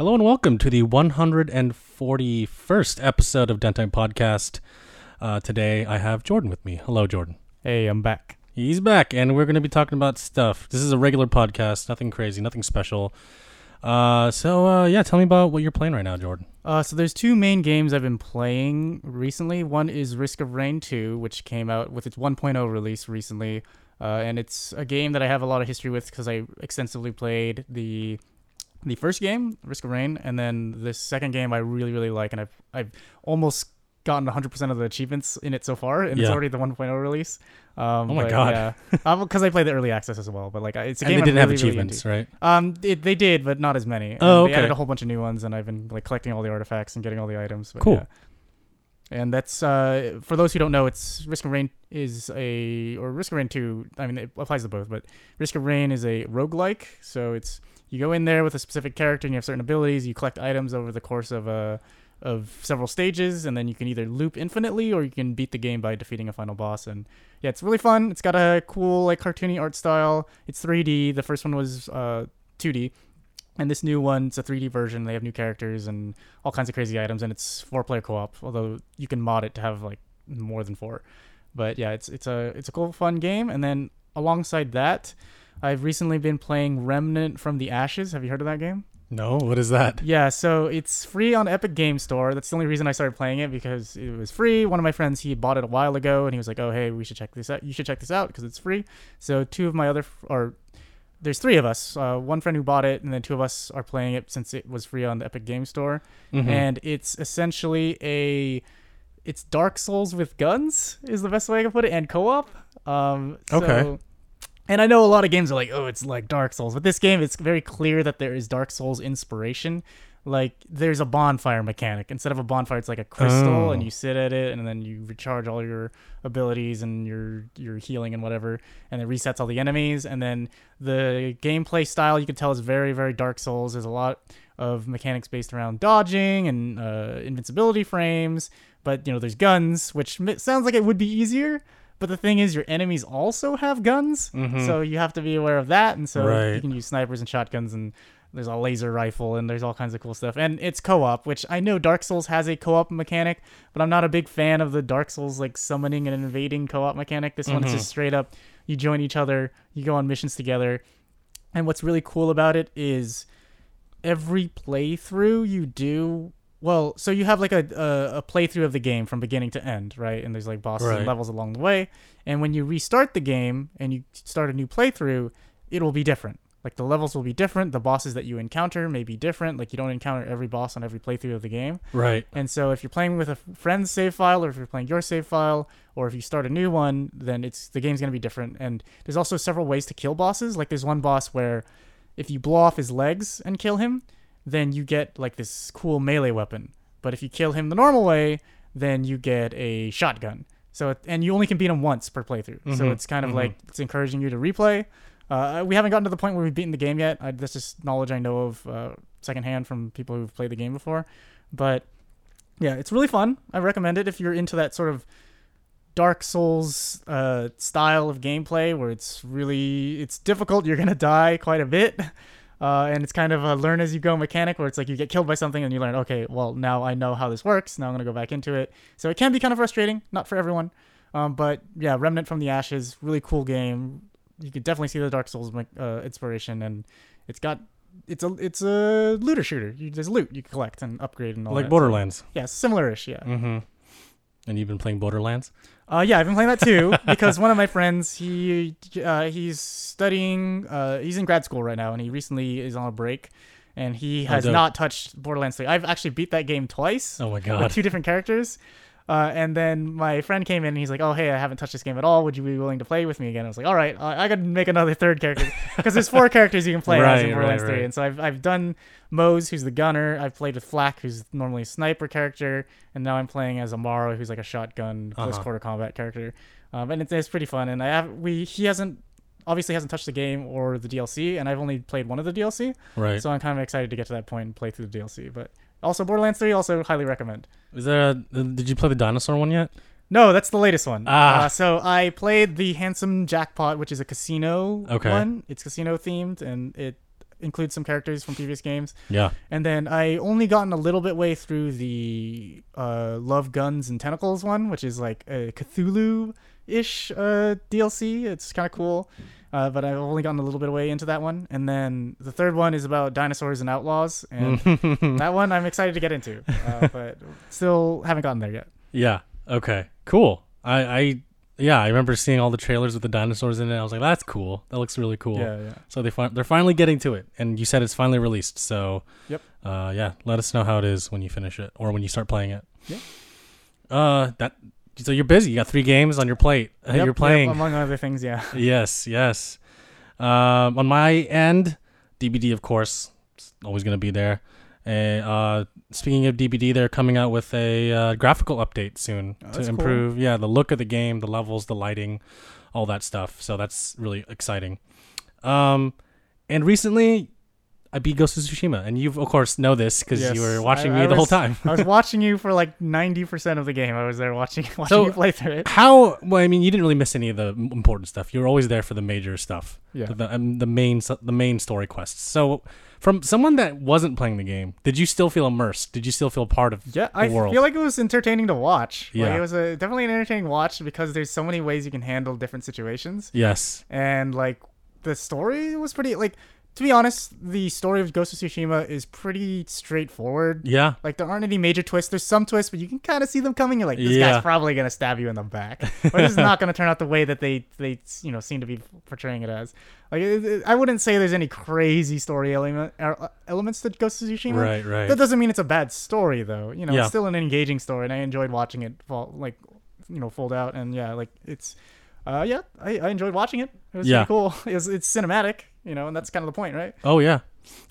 Hello and welcome to the 141st episode of Dentime Podcast. Uh, today I have Jordan with me. Hello, Jordan. Hey, I'm back. He's back, and we're going to be talking about stuff. This is a regular podcast, nothing crazy, nothing special. Uh, so uh, yeah, tell me about what you're playing right now, Jordan. Uh, so there's two main games I've been playing recently. One is Risk of Rain 2, which came out with its 1.0 release recently, uh, and it's a game that I have a lot of history with because I extensively played the the first game, Risk of Rain, and then the second game I really really like, and I've I've almost gotten 100% of the achievements in it so far, and it's already the 1.0 release. Um, Oh my God. Yeah, because I played the early access as well. But like, it's a And game they didn't have really, really into. achievements, right? Um, it, they did, but not as many. And Oh, They added okay. a whole bunch of new ones, and I've been like collecting all the artifacts and getting all the items. But, Cool. yeah. And that's uh, for those who don't know, it's Risk of Rain is a or Risk of Rain two. I mean, it applies to both, but Risk of Rain is a roguelike. So it's you go in there with a specific character and you have certain abilities. You collect items over the course of a of several stages, and then you can either loop infinitely or you can beat the game by defeating a final boss. And yeah, it's really fun. It's got a cool like cartoony art style. It's 3D. The first one was uh, 2D. And this new one, it's a 3D version. They have new characters and all kinds of crazy items, and it's four-player co-op. Although you can mod it to have like more than four. But yeah, it's it's a it's a cool, fun game. And then alongside that, I've recently been playing Remnant from the Ashes. Have you heard of that game? No, what is that? Yeah, so it's free on Epic Game Store. That's the only reason I started playing it because it was free. One of my friends he bought it a while ago, and he was like, "Oh, hey, we should check this out. You should check this out because it's free." So two of my other f- or there's three of us. Uh, one friend who bought it, and then two of us are playing it since it was free on the Epic Game Store. Mhm. And it's essentially a it's Dark Souls with guns is the best way I can put it, and co-op. Um, so- Okay. And I know a lot of games are like, oh, it's like Dark Souls, but this game, it's very clear that there is Dark Souls inspiration. Like, there's a bonfire mechanic. Instead of a bonfire, it's like a crystal, Oh. and you sit at it, and then you recharge all your abilities and your your healing and whatever, and it resets all the enemies. And then the gameplay style, you can tell, is very, very Dark Souls. There's a lot of mechanics based around dodging and uh, invincibility frames, but you know, there's guns, which sounds like it would be easier. But the thing is, your enemies also have guns, Mhm. so you have to be aware of that. And so Right. you can use snipers and shotguns, and there's a laser rifle, and there's all kinds of cool stuff. And it's co-op, which I know Dark Souls has a co-op mechanic, but I'm not a big fan of the Dark Souls like summoning and invading co-op mechanic. This one's Mhm. just straight up: you join each other, you go on missions together. And what's really cool about it is every playthrough you do well so you have like a, a, a playthrough of the game from beginning to end right and there's like bosses Right. and levels along the way and when you restart the game and you start a new playthrough it will be different like the levels will be different the bosses that you encounter may be different like you don't encounter every boss on every playthrough of the game Right. and so if you're playing with a friend's save file, or if you're playing your save file, or if you start a new one, then it's the game's gonna be different. And there's also several ways to kill bosses. Like there's one boss where if you blow off his legs and kill him, then you get like this cool melee weapon. But if you kill him the normal way, then you get a shotgun. So it, and you only can beat him once per playthrough. So Mhm, it's kind of mhm. like it's encouraging you to replay. Uh, we haven't gotten to the point where we've beaten the game yet. I, that's just knowledge I know of uh, secondhand from people who've played the game before. But yeah, it's really fun. I recommend it if you're into that sort of Dark Souls uh, style of gameplay where it's really it's difficult. You're gonna die quite a bit, uh, and it's kind of a learn as you go mechanic where it's like you get killed by something and you learn, okay, well now I know how this works. Now I'm gonna go back into it. So it can be kind of frustrating, not for everyone. Um, but yeah, Remnant from the Ashes, really cool game. You could definitely see the Dark Souls uh, inspiration, and it's got it's a it's a looter shooter. You, there's loot you collect and upgrade and all Like that. So- Borderlands. yeah, similar-ish. Yeah. Mm-hmm. And you've been playing Borderlands? Uh, yeah, I've been playing that too because one of my friends he uh, he's studying. Uh, he's in grad school right now, and he recently is on a break, and he Oh, has dope. not touched Borderlands 3. I've actually beat that game twice Oh my god! with god. two different characters. Uh, and then my friend came in and he's like, "Oh, hey, I haven't touched this game at all. Would you be willing to play with me again?" I was like, "All right, I, I could make another third character because there's four characters you can play as in Borderlands right, 3." right. And so I've I've done Moze, who's the gunner. I've played with Flack, who's normally a sniper character, and now I'm playing as Amara, who's like a shotgun close Uh-huh. quarter combat character. Um, and it's, it's pretty fun. And I have we he hasn't obviously hasn't touched the game or the DLC, and I've only played one of the DLC, Right. so I'm kind of excited to get to that point and play through the DLC. But also Borderlands 3, also highly recommend. Is there a, did you play the dinosaur one yet? No, that's the latest one. Ah. Uh, so I played the Handsome Jackpot, which is a casino Okay. one. It's casino themed, and it includes some characters from previous games. Yeah. And then I only gotten a little bit way through the uh, Love Guns and Tentacles one, which is like a Cthulhu ish uh, DLC. It's kind of cool. Uh, but I've only gotten a little bit away into that one. And then the third one is about dinosaurs and outlaws. And that one I'm excited to get into. Uh, but still haven't gotten there yet. Yeah. Okay. Cool. I, I yeah, I remember seeing all the trailers with the dinosaurs in it. I was like, that's cool. That looks really cool. Yeah, yeah. So they fi- they're finally getting to it, and you said it's finally released. So Yep. Uh, yeah. Let us know how it is when you finish it or when you start playing it. Yeah. Uh, that. So you're busy. You got three games on your plate. Uh, Yep, you're yep, playing. among other things, yeah. yes. Yes. Um, on my end, DBD of course, it's always gonna be there. And uh, speaking of DBD, they're coming out with a uh, graphical update soon Oh, to that's cool. improve, yeah, the look of the game, the levels, the lighting, all that stuff. So that's really exciting. Um, and recently, I beat Ghost of Tsushima, and you of course know this because Yes, you were watching I- me I the whole time. I was watching you for like 90% of the game. I was there watching watching So- you play through it. How? Well, I mean, you didn't really miss any of the important stuff. You were always there for the major stuff. Yeah. the um, the main the main story quests. So, from someone that wasn't playing the game, did you still feel immersed? Did you still feel part of Yeah, I world? feel like it was entertaining to watch. Like, Yeah. it was a, definitely an entertaining watch because there's so many ways you can handle different situations. yes, And like the story was pretty like to be honest, the story of Ghost of Tsushima is pretty straightforward. yeah, Like there aren't any major twists. There's some twists, but you can kind of see them coming. You're like, this Yeah. guy's probably gonna stab you in the back, or this is not gonna turn out the way that they they you know seem to be portraying it as. Like it, it- I wouldn't say there's any crazy story element uh, elements to Ghost of Tsushima. right, right. That doesn't mean it's a bad story though. You know, Yeah. it's still an engaging story, and I enjoyed watching it fall like you know fold out, and yeah, like it's. Uh, yeah, I, I enjoyed watching it. It was Yeah. pretty cool. It's, it's cinematic, you know, and that's kind of the point, right? Oh yeah.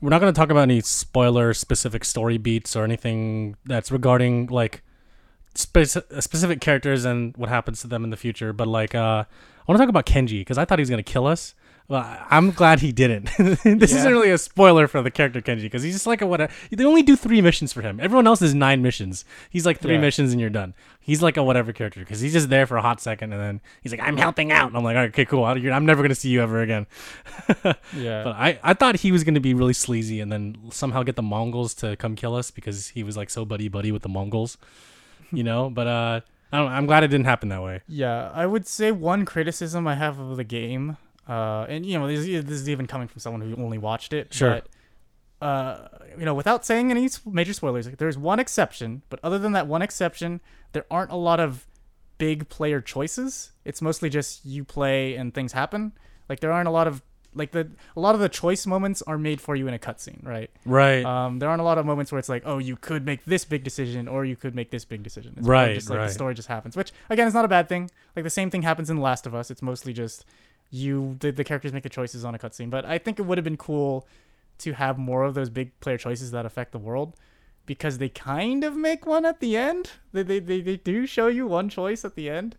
We're not going to talk about any spoiler specific story beats or anything that's regarding like speci- specific characters and what happens to them in the future, but like uh I want to talk about Kenji cuz I thought he was going to kill us. Well, I'm glad he didn't. this Yeah. isn't really a spoiler for the character Kenji because he's just like a what? They only do three missions for him. Everyone else is nine missions. He's like three Yeah. missions and you're done. He's like a whatever character because he's just there for a hot second and then he's like, "I'm helping out." And I'm like, "All right, okay, cool. I'm never gonna see you ever again." Yeah. But I, I thought he was going to be really sleazy and then somehow get the Mongols to come kill us because he was like so buddy buddy with the Mongols, you know. But uh, I don't. I'm glad it didn't happen that way. Yeah, I would say one criticism I have of the game, uh, and you know, this, this is even coming from someone who only watched it. Sure. But, uh, you know, without saying any major spoilers, there's one exception, but other than that one exception, there aren't a lot of big player choices. It's mostly just you play and things happen. Like there aren't a lot of like the a lot of the choice moments are made for you in a cutscene, right? Right. Um, there aren't a lot of moments where it's like, oh, you could make this big decision or you could make this big decision. It's Right, Just like right. the story just happens, which again is not a bad thing. Like the same thing happens in The Last of Us. It's mostly just you, the, the characters make the choices on a cutscene. But I think it would have been cool to have more of those big player choices that affect the world because they kind of make one at the end. They, they, they, they do show you one choice at the end.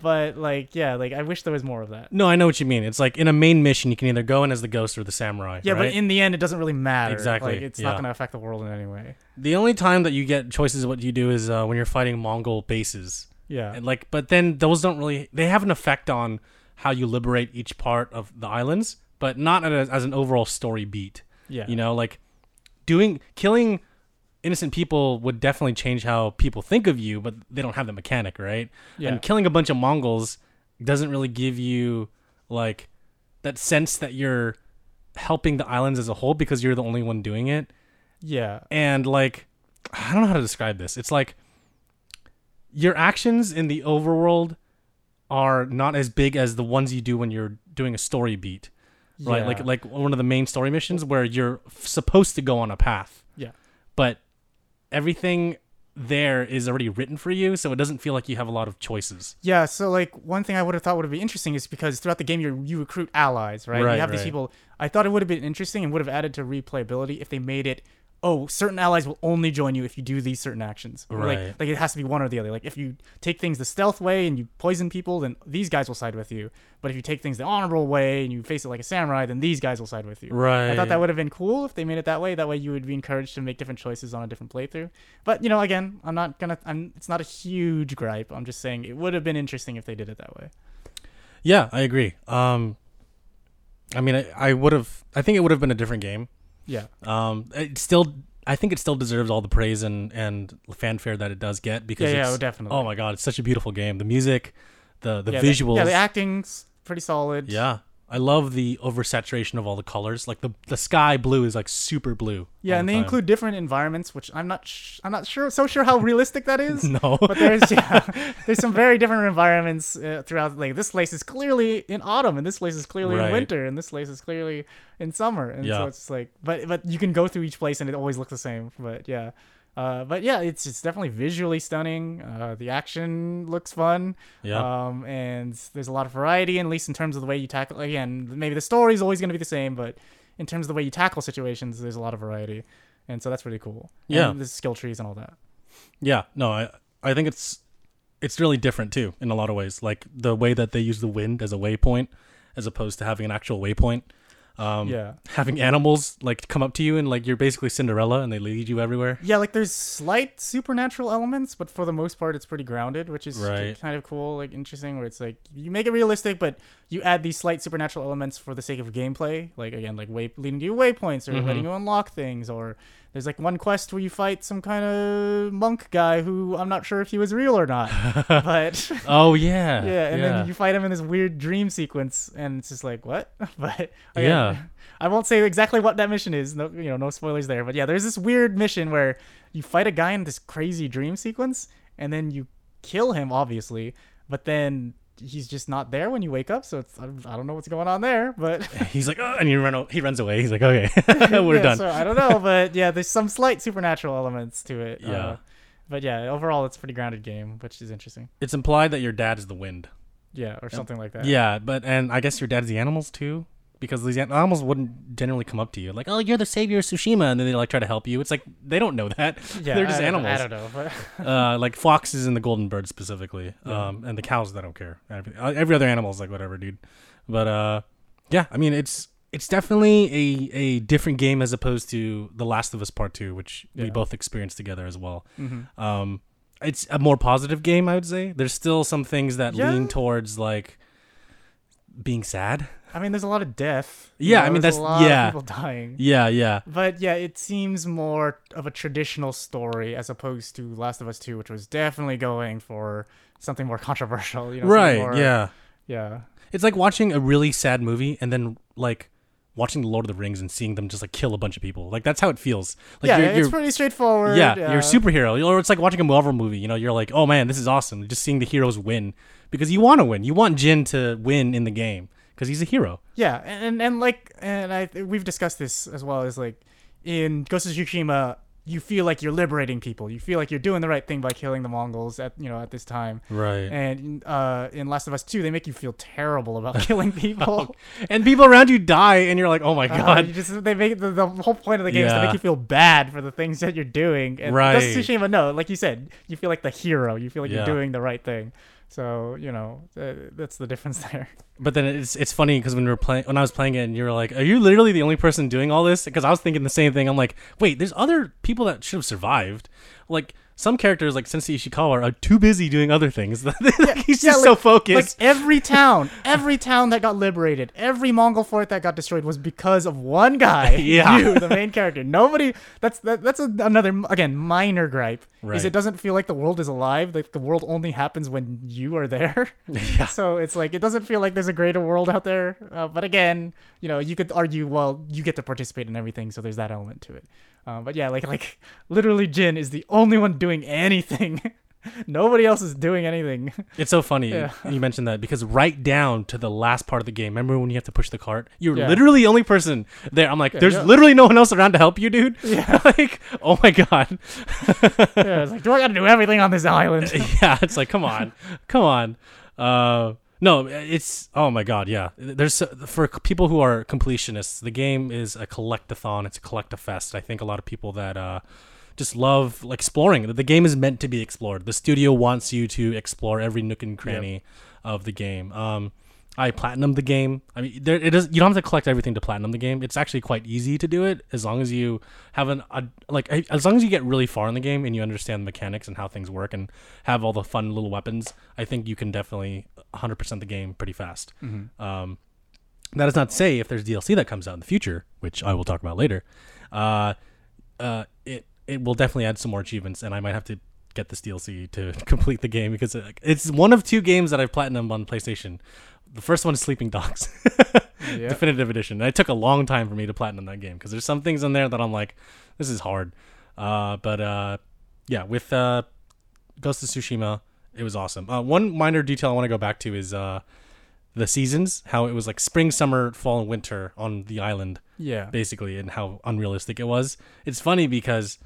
But like, yeah, like I wish there was more of that. no, I know what you mean. It's like in a main mission, you can either go in as the ghost or the samurai. Yeah, right? but in the end, it doesn't really matter. Exactly, Like, it's yeah. not going to affect the world in any way. the only time that you get choices of what you do is uh, when you're fighting Mongol bases. Yeah. And like, but then those don't really. They have an effect on how you liberate each part of the islands, but not as, as an overall story beat. Yeah. You know, like doing killing innocent people would definitely change how people think of you, but they don't have the mechanic, right? Yeah. And killing a bunch of Mongols doesn't really give you like that sense that you're helping the islands as a whole because you're the only one doing it. Yeah. And like I don't know how to describe this. It's like your actions in the overworld are not as big as the ones you do when you're doing a story beat right? Yeah. Like like one of the main story missions where you're f- supposed to go on a path, Yeah. but everything there is already written for you, so it doesn't feel like you have a lot of choices. Yeah, so like one thing I would have thought would be interesting is because throughout the game you you recruit allies, right? Right, you have these people. I thought it would have been interesting and would have added to replayability if they made it. Oh, certain allies will only join you if you do these certain actions. Or, Right. Like, like it has to be one or the other. Like if you take things the stealth way and you poison people, then these guys will side with you. But if you take things the honorable way and you face it like a samurai, then these guys will side with you. Right. I thought that would have been cool if they made it that way. That way, you would be encouraged to make different choices on a different playthrough. But you know, again, I'm not gonna. I'm. It's not a huge gripe. I'm just saying it would have been interesting if they did it that way. Yeah, I agree. Um, I mean, I, I would have. I think it would have been a different game. Yeah. Um, it still. I think it still deserves all the praise and and fanfare that it does get because Yeah, yeah, definitely. oh my god, it's such a beautiful game. The music, the the yeah, visuals. The, yeah, the acting's pretty solid. Yeah. I love the oversaturation of all the colors. Like the the sky blue is like super blue. Yeah, and the they time. include different environments, which I'm not sh- I'm not sure so sure how realistic that is. no. But there's yeah, there's some very different environments uh, throughout. Like this place is clearly in autumn, and this place is clearly Right. in winter, and this place is clearly in summer. And Yeah. so it's like, but but you can go through each place, and it always looks the same. But yeah, uh, but yeah, it's it's definitely visually stunning. Uh, the action looks fun. yeah. Um, and there's a lot of variety, at least in terms of the way you tackle. Again, maybe the story is always going to be the same, but in terms of the way you tackle situations, there's a lot of variety, and so that's really cool. Yeah. and the skill trees and all that. Yeah, no, I I think it's it's really different too in a lot of ways. Like the way that they use the wind as a waypoint, as opposed to having an actual waypoint. Um, yeah, having animals like come up to you and like you're basically Cinderella and they lead you everywhere. yeah. Like there's slight supernatural elements, but for the most part, it's pretty grounded, which is Right. kind of cool, like interesting. Where it's like you make it realistic, but you add these slight supernatural elements for the sake of gameplay. Like again, like way leading you to waypoints or Mhm. letting you unlock things or. There's like one quest where you fight some kind of monk guy who I'm not sure if he was real or not, but Oh yeah, yeah, and then you fight him in this weird dream sequence, and it's just like what? but again, Yeah. I won't say exactly what that mission is. No, you know, no spoilers there. But yeah, there's this weird mission where you fight a guy in this crazy dream sequence, and then you kill him, obviously, but then he's just not there when you wake up. So it's I don't I don't know what's going on there, but he's like, oh, and you run. He runs away. He's like, okay, we're Yeah, done. So I don't know, but yeah, there's some slight supernatural elements to it. Yeah. Uh, but yeah, overall, it's a pretty grounded game, which is interesting. It's implied that your dad is the wind. Yeah, or something like that. Yeah, but and I guess your dad's the animals too, because these animals wouldn't generally come up to you like, oh, you're the savior of Tsushima, and then they like try to help you. It's like they don't know that. Yeah, They're just I animals. I don't know, but uh, like foxes and the golden bird specifically, Yeah. um, and the cows. I don't care. Every, uh, every other animal is like whatever, dude. But uh, yeah, I mean it's it's definitely a a different game as opposed to The Last of Us Part Two, which we both experienced together as well. mhm. Um, it's a more positive game, I would say. There's still some things that Yeah. lean towards like being sad. I mean, there's a lot of death. Yeah, I mean, there's that's- a lot yeah. of people dying. Yeah, yeah, But yeah, it seems more of a traditional story as opposed to Last of Us Two, which was definitely going for something more controversial. You know, right. more- yeah, yeah, it's like watching a really sad movie and then like watching the Lord of the Rings and seeing them just like kill a bunch of people. Like that's how it feels. Like yeah. you're, it's you're pretty straightforward. yeah, you're a superhero. Or it's like watching a Marvel movie. You know, you're like, oh man, this is awesome. Just seeing the heroes win because you want to win. You want Jin to win in the game because he's a hero. Yeah, and and like and I we've discussed this as well as like in Ghost of Tsushima, you feel like you're liberating people. You feel like you're doing the right thing by killing the Mongols at you know at this time. Right. And uh, in Last of Us Two, they make you feel terrible about killing people. And people around you die, and you're like, oh my Uh, god. you just they make the, the whole point of the game is to make you feel bad for the things that you're doing. And Right. Ghost of Tsushima, no, like you said, you feel like the hero. You feel like Yeah. you're doing the right thing. So you know that's the difference there. But then it's it's funny because when we were playing, when I was playing it, and you were like, "Are you literally the only person doing all this?" Because I was thinking the same thing. I'm like, "Wait, there's other people that should have survived." Like some characters, like Sensei Ishikawa, are too busy doing other things. Like, he's yeah, just like- so Like every town, every town that got liberated, every Mongol fort that got destroyed was because of one guy. Yeah. you, the main character. Nobody. That's that, that's a, another again minor gripe. Is it doesn't feel like the world is alive. Like the world only happens when you are there. yeah. So it's like it doesn't feel like there's a greater world out there. Uh, but again, you know, you could argue, well, you get to participate in everything, so there's that element to it. Uh, but yeah, like like literally, Jin is the only one doing anything. Nobody else is doing anything. It's so funny Yeah. you mentioned that because right down to the last part of the game, remember when you have to push the cart? You're Yeah. literally the only person there. I'm like, there's yeah. literally no one else around to help you, dude. Yeah. like, oh my god. yeah, it's like, do I got to do everything on this island? yeah, it's like, come on, come on. Uh, no, it's oh my god, yeah. There's for people who are completionists, the game is a collectathon. It's a collectifest. I think a lot of people that uh just love like, exploring. The game is meant to be explored. The studio wants you to explore every nook and cranny of the game. Um, I platinum the game. I mean, there it is. You don't have to collect everything to platinum the game. It's actually quite easy to do it as long as you have an a, like as long as you get really far in the game and you understand the mechanics and how things work and have all the fun little weapons. I think you can definitely 100% the game pretty fast. Um, That is not to say if there's DLC that comes out in the future, which I will talk about later. Uh, uh, it it will definitely add some more achievements, and I might have to get this DLC to complete the game because it- it's one of two games that I've platinumed on PlayStation. The first one is Sleeping Dogs, Yeah. definitive edition. And it took a long time for me to platinum that game because there's some things in there that I'm like, this is hard. Uh, but uh, yeah, with uh, Ghost of Tsushima, it was awesome. Uh, one minor detail I want to go back to is uh, the seasons, how it was like spring, summer, fall, and winter on the island, Yeah. basically, and how unrealistic it was. It's funny because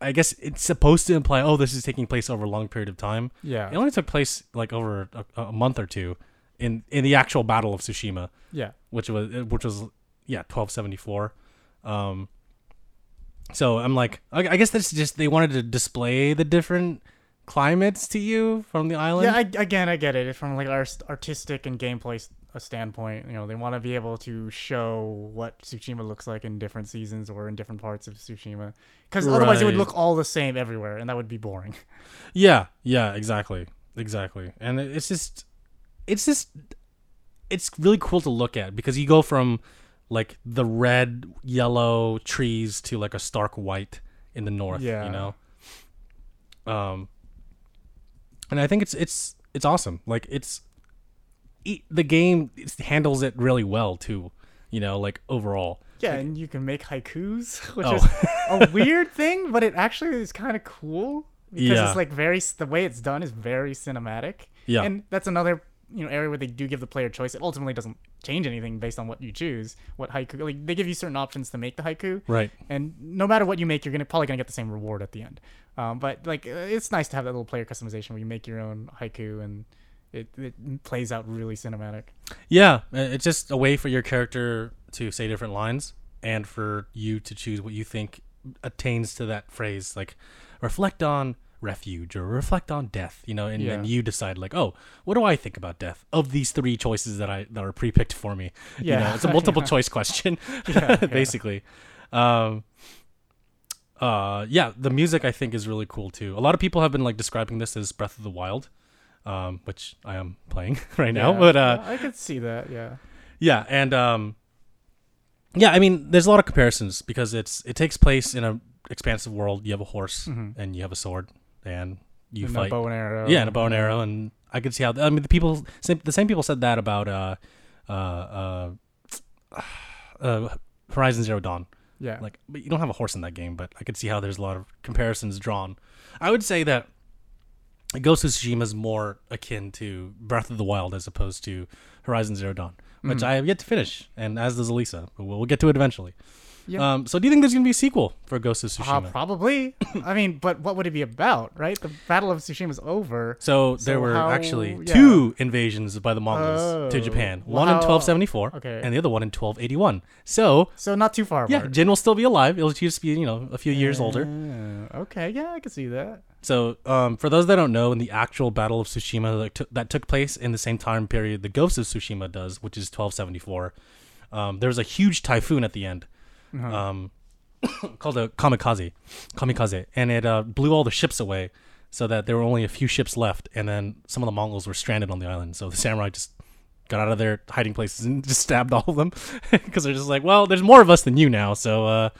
I guess it's supposed to imply, oh, this is taking place over a long period of time. Yeah. It only took place like over a, a month or two in in the actual Battle of Tsushima, Yeah. which was which was yeah, twelve seventy four. Um, so I'm like, I, I guess that's just they wanted to display the different climates to you from the island. Yeah, I, again, I get it. It's from like our artistic and gameplay a standpoint, you know, they want to be able to show what Tsushima looks like in different seasons or in different parts of Tsushima, because otherwise it would look all the same everywhere, and that would be boring. Yeah, yeah, exactly, exactly. And it's just, it's just, it's really cool to look at because you go from like the red, yellow trees to like a stark white in the north. Yeah. you know. Um, and I think it's it's it's awesome. Like it's, the game handles it really well too. You know, like overall. Yeah, and you can make haikus, which Oh. is a weird thing, but it actually is kind of cool because Yeah. it's like very the way it's done is very cinematic. Yeah. and that's another you know area where they do give the player choice. It ultimately doesn't change anything based on what you choose. What haiku like they give you certain options to make the haiku, Right. and no matter what you make, you're gonna probably gonna get the same reward at the end. Um, but like uh, it's nice to have that little player customization where you make your own haiku and it, it plays out really cinematic. Yeah, uh, it's just a way for your character to say different lines and for you to choose what you think attains to that phrase. Like, reflect on refuge or reflect on death, you know, and then you decide, like, oh, what do I think about death of these three choices that I that are pre picked for me? You know, it's a multiple choice question, Yeah, yeah. basically. Um, uh, yeah, the music I think is really cool too. A lot of people have been like describing this as Breath of the Wild, um, which I am playing right now, Yeah, but uh, I could see that. Yeah. yeah, and um, yeah, I mean, there's a lot of comparisons because it's it takes place in a expansive world. You have a horse Mhm. and you have a sword, and you And a fight. bow and arrow. yeah, and a bow and arrow, and I could see how. I mean, the people, same, the same people said that about uh, uh, uh, uh, Horizon Zero Dawn. Yeah. Like, but you don't have a horse in that game, but I could see how there's a lot of comparisons drawn. I would say that Ghost of Tsushima is more akin to Breath of the Wild as opposed to Horizon Zero Dawn, which Mhm. I have yet to finish, and as does Elisa. But we'll, we'll get to it eventually. Yeah. Um, so, do you think there's gonna be a sequel for Ghost of Uh, Tsushima? probably. I mean, but what would it be about, right? The Battle of Tsushima is over. so there So were how- actually yeah. two invasions by the Mongols to Oh. Japan. Well, one in 1274, okay. and the other one in 1281. So So not too far yeah. Jin will still be alive. It'll just be you know a few years older. Uh, okay, yeah, I can see that. So, um, for those that don't know, in the actual Battle of Tsushima that, took that took place in the same time period the Ghost of Tsushima does, which is 1274, um, there was a huge typhoon at the end Uh-huh. um, called a kamikaze, kamikaze, and it uh, blew all the ships away, so that there were only a few ships left, and then some of the Mongols were stranded on the island. So the samurai just got out of their hiding places and just stabbed all of them because they're just like, well, there's more of us than you now, so uh,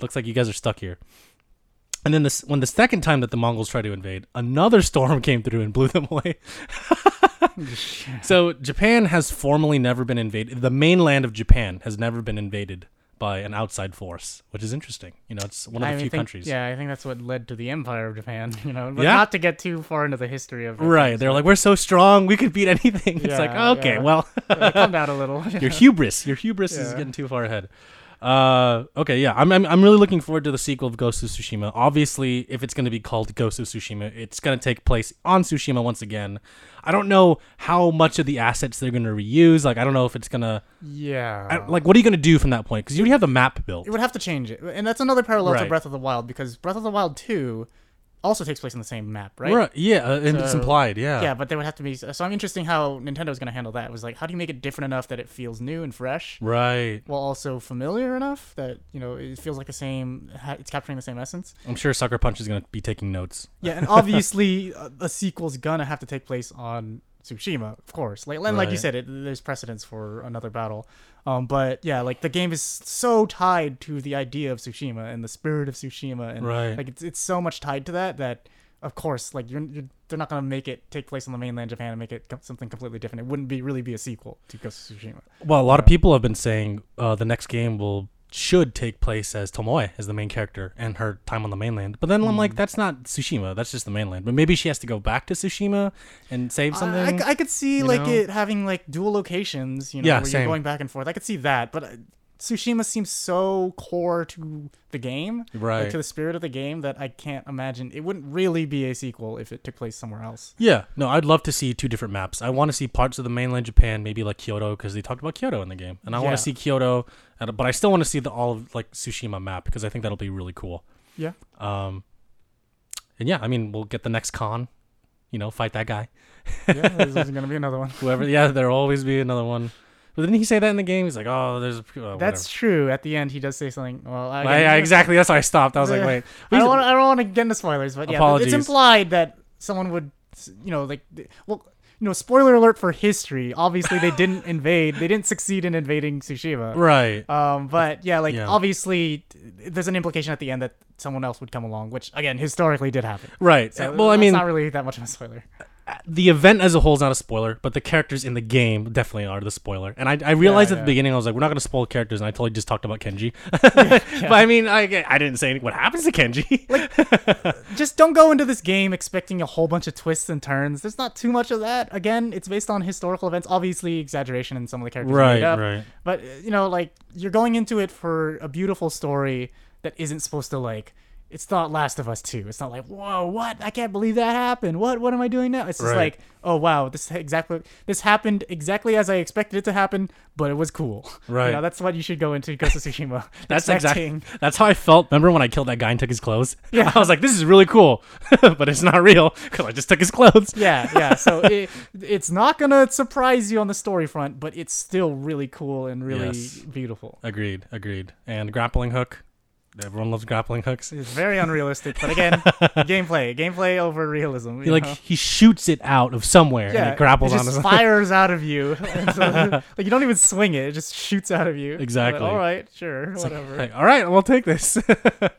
looks like you guys are stuck here. And then this, when the second time that the Mongols tried to invade, another storm came through and blew them away. so Japan has formally never been invaded. The mainland of Japan has never been invaded by an outside force, which is interesting. You know, it's one of the I few think, countries. Yeah, I think that's what led to the Empire of Japan. You know, but Yeah. not to get too far into the history of it. Right. They're like, we're so strong, we could beat anything. it's like, Yeah, okay, yeah. well, calm down a little. your hubris, your hubris is getting too far ahead. Uh, okay, yeah, I'm, I'm I'm really looking forward to the sequel of Ghost of Tsushima. Obviously, if it's going to be called Ghost of Tsushima, it's going to take place on Tsushima once again. I don't know how much of the assets they're going to reuse. Like, I don't know if it's gonna yeah. I- like what are you going to do from that point? Because you already have the map built. it would have to change it, and that's another parallel to Breath of the Wild because Breath of the Wild two also takes place in the same map, right? right. Yeah, uh, and it's implied. Yeah. Yeah, but there would have to be. So I'm interesting how Nintendo's going to handle that. It was like, how do you make it different enough that it feels new and fresh, Right. while also familiar enough that you know it feels like the same. It's capturing the same essence. I'm sure Sucker Punch is going to be taking notes. Yeah, and obviously a, a sequel's gonna have to take place on Tsushima, of course. Like and like you said, it, there's precedence for another battle. Um, but yeah, like the game is so tied to the idea of Tsushima and the spirit of Tsushima, and Right. like it's it's so much tied to that that of course, like you're, you're they're not gonna make it take place on the mainland Japan and make it com- something completely different. It wouldn't be really be a sequel to Ghost of Tsushima. Well, a lot of people have been saying uh, the next game will should take place as Tomoe as the main character and her time on the mainland. But then I'm like, Hmm. that's not Tsushima. That's just the mainland. But maybe she has to go back to Tsushima and save something. I, I, I could see like know? it having like dual locations, you know, Yeah, where same. you're going back and forth. I could see that, but uh, Tsushima seems so core to the game, like, right. to the spirit of the game, that I can't imagine it wouldn't really be a sequel if it took place somewhere else. Yeah, no, I'd love to see two different maps. I want to see parts of the mainland Japan, maybe like Kyoto, because they talked about Kyoto in the game, and I want to see Kyoto, but I still want to see the all of like Tsushima map because I think that'll be really cool. Yeah. Um, and yeah, I mean, we'll get the next con, you know, fight that guy, yeah, there's, there's gonna be another one. whoever. yeah, there'll always be another one. But didn't he say that in the game? He's like, oh, there's. Oh, That's true. At the end, he does say something. Well, I, whatever. yeah, exactly. That's why I stopped. I was like, wait. I don't want. I don't want to get into spoilers, but yeah, Apologies. it's implied that someone would, you know, like, well, you know, spoiler alert for history. Obviously, they didn't invade. They didn't succeed in invading Tsushima. Right. Um, but yeah, like Yeah. obviously, there's an implication at the end that someone else would come along, which again historically did happen. Right. So well, I mean, not really that much of a spoiler. The event as a whole is not a spoiler, but the characters in the game definitely are the spoiler. And I, I realized at yeah. the beginning, I was like, we're not going to spoil characters, and I totally just talked about Kenji. But I mean, I, I didn't say what happens to Kenji. like, Just don't go into this game expecting a whole bunch of twists and turns. There's not too much of that. Again, it's based on historical events. Obviously, exaggeration in some of the characters. right, made up, right. But you know, like you're going into it for a beautiful story that isn't supposed to like. It's not Last of Us 2. It's not like, whoa, what? I can't believe that happened. What? What am I doing now? It's just Right. like, oh wow, this exactly this happened exactly as I expected it to happen, but it was cool. Right. You know, that's what you should go into Ghost of Tsushima. That's exactly that's how I felt. Remember when I killed that guy and took his clothes? Yeah. I was like, this is really cool, but it's not real because I just took his clothes. Yeah, yeah. So it, it's not gonna surprise you on the story front, but it's still really cool and really Yes. beautiful. Agreed, agreed. And grappling hook. Everyone loves grappling hooks. It's very unrealistic, but again, gameplay, gameplay over realism. He like know? he shoots it out of somewhere and it grapples it on just his fires out of you. So, like you don't even swing it; it just shoots out of you. Like, Exactly. all right, sure, It's like, whatever. hey, all right, we'll take this.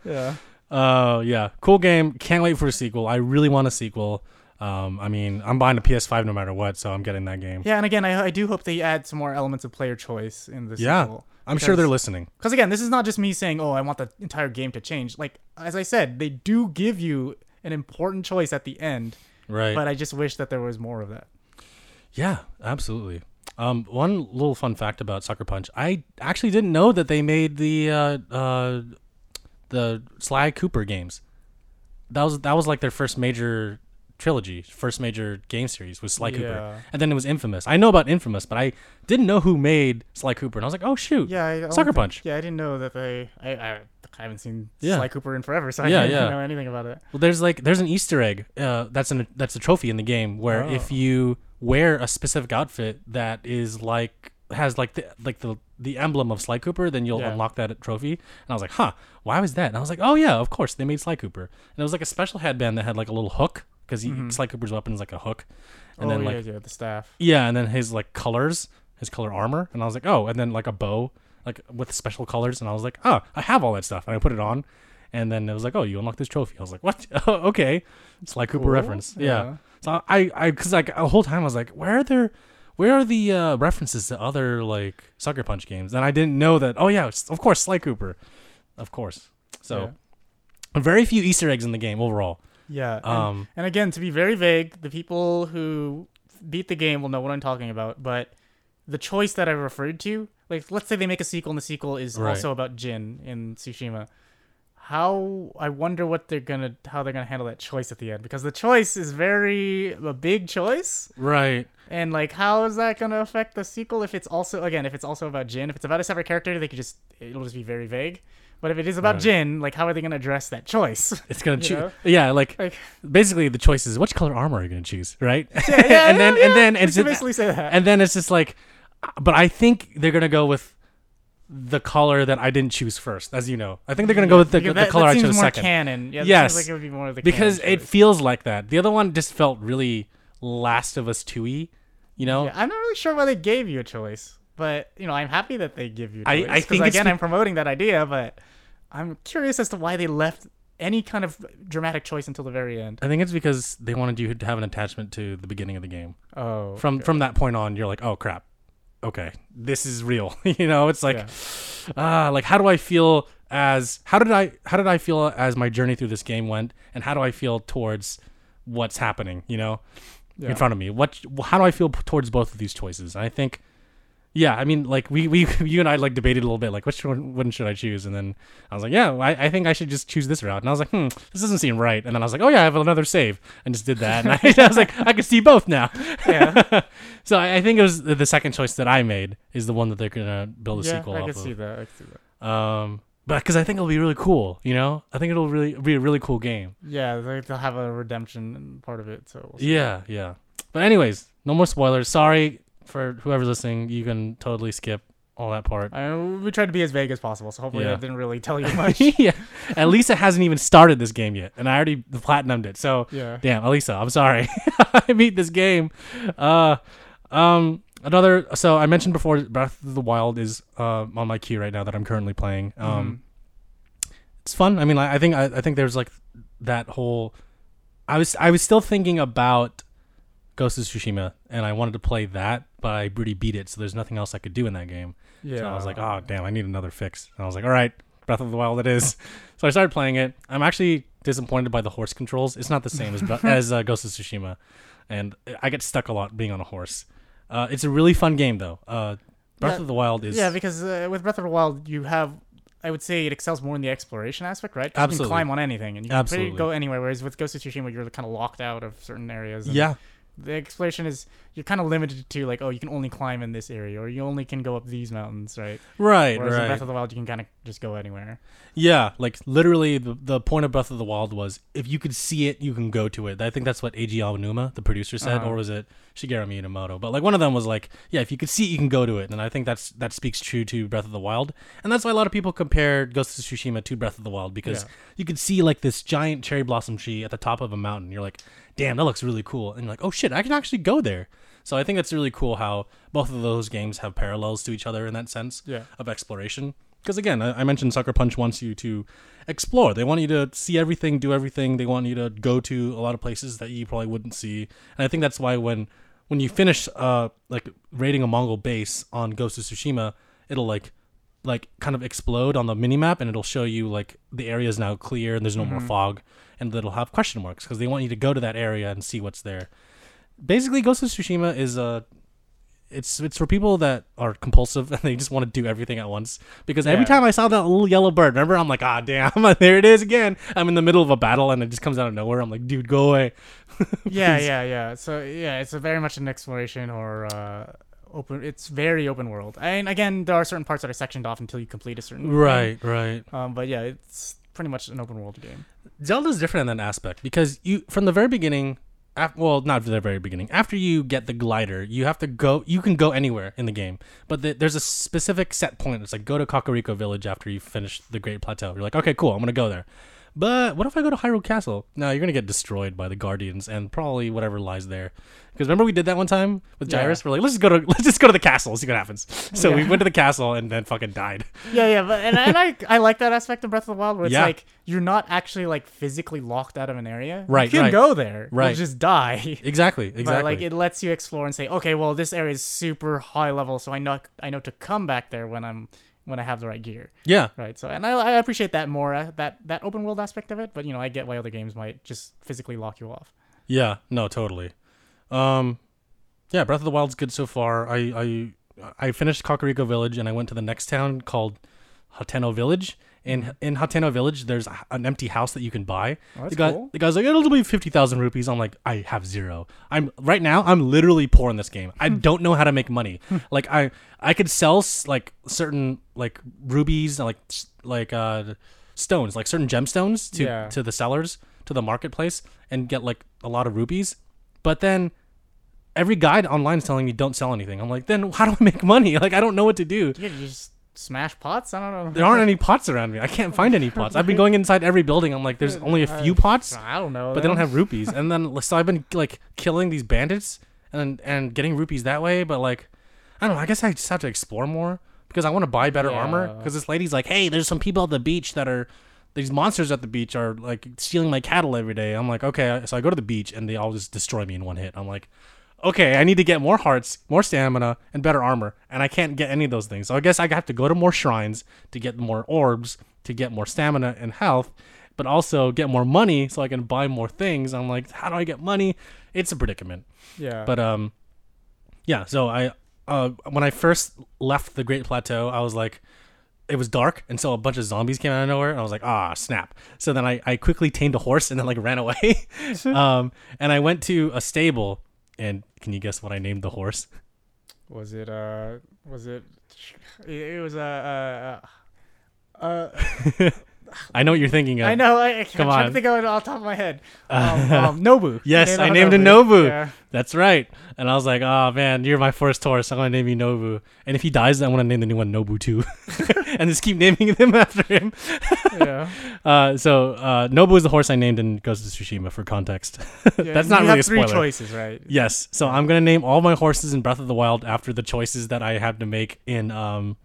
Yeah. Uh, yeah, cool game. Can't wait for a sequel. I really want a sequel. Um, I mean, I'm buying a PS5 no matter what, so I'm getting that game. Yeah, and again, I, I do hope they add some more elements of player choice in this. Yeah. sequel. I'm sure they're listening. Because again, this is not just me saying, "Oh, I want the entire game to change." Like as I said, they do give you an important choice at the end, Right. but I just wish that there was more of that. yeah, absolutely. Um, one little fun fact about Sucker Punch: I actually didn't know that they made the uh, uh, the Sly Cooper games. That was that was like their first major trilogy, first major game series was Sly Cooper, Yeah. and then it was Infamous. I know about Infamous, but I didn't know who made Sly Cooper, and I was like, oh shoot, Yeah, I don't Sucker think- Punch. Yeah, I didn't know that they. I, I, I haven't seen Yeah. Sly Cooper in forever, so I Yeah, didn't yeah. know anything about it. Well, there's like there's an Easter egg. Uh, that's an that's a trophy in the game where if Oh. you wear a specific outfit that is like has like the like the the emblem of Sly Cooper, then you'll Yeah. unlock that trophy. And I was like, huh, why was that? And I was like, oh yeah, of course they made Sly Cooper. And it was like a special headband that had like a little hook because Mhm. Sly Cooper's weapon is like a hook, and oh then like yeah, the staff. yeah, and then his like colors, his color armor, and I was like, oh, and then like a bow, like with special colors, and I was like, oh, I have all that stuff, and I put it on, and then it was like, oh, you unlock this trophy. I was like, what? Oh, okay, Sly Cooper Cool. reference. Yeah. So I, I, because like the whole time I was like, where are there, where are the uh, references to other like Sucker Punch games? And I didn't know that. Oh yeah, of course, Sly Cooper, of course. So very few Easter eggs in the game overall. Yeah. and- Um, And again, to be very vague, the people who beat the game will know what I'm talking about. But the choice that I referred to, like, let's say they make a sequel, and the sequel is Right. also about Jin in Tsushima. How I wonder what they're gonna, how they're gonna handle that choice at the end, because the choice is very a big choice, right. and like, how is that gonna affect the sequel? If it's also, again, if it's also about Jin, if it's about a separate character, they could just, it'll just be very vague. But if it is about Right. Jin, like, how are they gonna address that choice? It's gonna choose. Yeah, like Like- basically the choice is which color armor are you gonna choose, right? yeah, yeah, and then yeah, and then yeah. it's just, basically say that. and then it's just like, but I think they're gonna go with the color that I didn't choose first, as you know. I think they're gonna go with the, the that, color that I seems chose more second canon. Yeah, Yes. like it would be more of the because it choice. feels like that. The other one just felt really Last of Us 2e, you know? Yeah, I'm not really sure why they gave you a choice, but you know, I'm happy that they give you. I- I think again, be- I'm promoting that idea, but I'm curious as to why they left any kind of dramatic choice until the very end. I think it's because they wanted you to have an attachment to the beginning of the game. Oh, From okay. from that point on, you're like, oh crap, okay, this is real. you know, it's like, Yeah. ah, like how do I feel as how did I how did I feel as my journey through this game went, and how do I feel towards what's happening? You know, Yeah. in front of me. What how do I feel towards both of these choices? And I think. Yeah, I mean, like we, we you and I like debated a little bit, like which one, one should I choose? And then I was like, yeah, I, I think I should just choose this route. And I was like, hmm, this doesn't seem right. And then I was like, oh yeah, I have another save, and just did that. And I, I was like, I can see both now. yeah, So I, I think it was the, the second choice that I made is the one that they're gonna build a yeah, sequel I off can see of. that. I can see that. Um, but because I think it'll be really cool, you know, I think it'll really be a really cool game. Yeah, they- they'll have a redemption part of it. So we'll see. Yeah, yeah. But anyways, no more spoilers. Sorry for whoever's listening. You can totally skip all that part. I we tried to be as vague as possible, so hopefully Yeah. that didn't really tell you much. yeah. At least it hasn't even started this game yet, and I already platinumed it. So yeah. damn, Elisa, I'm sorry. I beat this game. Uh, um, another. So I mentioned before, Breath of the Wild is uh on my queue right now that I'm currently playing. Um, it's fun. I mean, I, I think I, I think there's like that whole. I was I was still thinking about Ghost of Tsushima, and I wanted to play that, but I already beat it, so there's nothing else I could do in that game. yeah. So I was like, oh damn, I need another fix. And I was like, all right, Breath of the Wild it is. so I started playing it. I'm actually disappointed by the horse controls. It's not the same as as uh, Ghost of Tsushima, and I get stuck a lot being on a horse. Uh, it's a really fun game though. Uh, Breath Yeah. of the Wild is Yeah, because uh, with Breath of the Wild, you have, I would say, it excels more in the exploration aspect, right? 'Cause You can climb on anything, and you can Absolutely. go anywhere. Whereas with Ghost of Tsushima, you're kind of locked out of certain areas. and yeah, The exploration is you're kind of limited to like, oh, you can only climb in this area, or you only can go up these mountains, right? right, Whereas in. Breath of the Wild, you can kind of just go anywhere. Yeah, like literally, the, the point of Breath of the Wild was if you could see it, you can go to it. I think that's what Eiji Aonuma, the producer, said, Uh-huh. or was it Shigeru Miyamoto? But like one of them was like, yeah, if you could see it, you can go to it. And I think that's that speaks true to Breath of the Wild, and that's why a lot of people compare Ghost of Tsushima to Breath of the Wild because Yeah. you could see like this giant cherry blossom tree at the top of a mountain. You're like, damn, that looks really cool, and you're like, oh shit, I can actually go there. So I think that's really cool how both of those games have parallels to each other in that sense Yeah. of exploration. Because again, I, I mentioned Sucker Punch wants you to explore. They want you to see everything, do everything. They want you to go to a lot of places that you probably wouldn't see. And I think that's why when when you finish uh like raiding a Mongol base on Ghost of Tsushima, it'll like like kind of explode on the minimap and it'll show you like the area is now clear and there's no more Mhm. fog and it'll have question marks because they want you to go to that area and see what's there. Basically, Ghost of Tsushima is a it's it's for people that are compulsive and they just want to do everything at once. Because every time I saw that little yellow bird, remember, I'm like, ah, damn, there it is again. I'm in the middle of a battle and it just comes out of nowhere. I'm like, dude, go away. yeah, yeah, yeah. So yeah, it's a very much an exploration or uh, open. It's very open world. And again, there are certain parts that are sectioned off until you complete a certain thing. Right, right. Um, but yeah, it's pretty much an open world game. Zelda's different in that aspect because you from the very beginning, af- well, not from the very beginning. After you get the glider, you have to go. You can go anywhere in the game, but the, there's a specific set point. It's like go to Kakariko Village after you finish the Great Plateau. You're like, okay, cool, I'm gonna go there. But what if I go to Hyrule Castle? No, you're gonna get destroyed by the Guardians and probably whatever lies there. Because remember we did that one time with Yeah. We're like, let's just go to let's just go to the castle, see what happens. So we went to the castle and then fucking died. Yeah, yeah, but and, and I I like that aspect of Breath of the Wild where it's Yeah. like you're not actually like physically locked out of an area. Right, You can right. go there. Right. Just die. Exactly, exactly. But like it lets you explore and say, okay, well this area is super high level, so I know I know to come back there when I'm when I have the right gear, yeah, right? So and I, I appreciate that more uh, that that open world aspect of it. But you know I get why other games might just physically lock you off. Yeah, no, totally. Um, yeah, Breath of the Wild's good so far. I I I finished Kakariko Village and I went to the next town called Hateno Village. And in Hateno Village, there's an empty house that you can buy. Oh, that's the guy, cool. the guy's like, it'll be fifty thousand rupees. I'm like, I have zero. I'm right now. I'm literally poor in this game. I don't know how to make money. like I, I could sell like certain like rubies, like like uh stones, like certain gemstones to Yeah. to the sellers to the marketplace and get like a lot of rupees. But then every guide online is telling me don't sell anything. I'm like, then how do I make money? Like I don't know what to do. You just smash pots. I don't know. There aren't any pots around me. I can't find any pots. I've been going inside every building. I'm like, there's only a few pots, I don't know. but they don't have rupees. And then so I've been like killing these bandits and and getting rupees that way. But like, I don't know. I guess I just have to explore more because I want to buy better armor. Because this lady's like, hey, there's some people at the beach that are. These monsters at the beach are like stealing my cattle every day. I'm like, okay, so I go to the beach and they all just destroy me in one hit. I'm like, okay, I need to get more hearts, more stamina, and better armor, and I can't get any of those things. So I guess I have to go to more shrines to get more orbs, to get more stamina and health, but also get more money so I can buy more things. I'm like, how do I get money? It's a predicament. Yeah. But um, yeah. So I uh when I first left the Great Plateau, I was like. It was dark, and so a bunch of zombies came out of nowhere. And I was like, "Ah, snap!" So then I, I quickly tamed a horse and then like ran away. um, and I went to a stable, and can you guess what I named the horse? was it? Uh. Was it? It was uh. Uh. uh I know what you're thinking of. I know. I, I'm Come trying on. to think of it off the top of my head. Um, um, Nobu. Yes, I named him Nobu. Yeah. That's right. And I was like, oh man, you're my first horse. I'm gonna name you Nobu. And if he dies, I'm gonna name the new one Nobu too, and just keep naming them after him. yeah. Uh, so uh, Nobu is the horse I named in Ghost of Tsushima for context. Yeah, That's not you really have a three choices, right? Yes. So I'm gonna name all my horses in Breath of the Wild after the choices that I have to make in um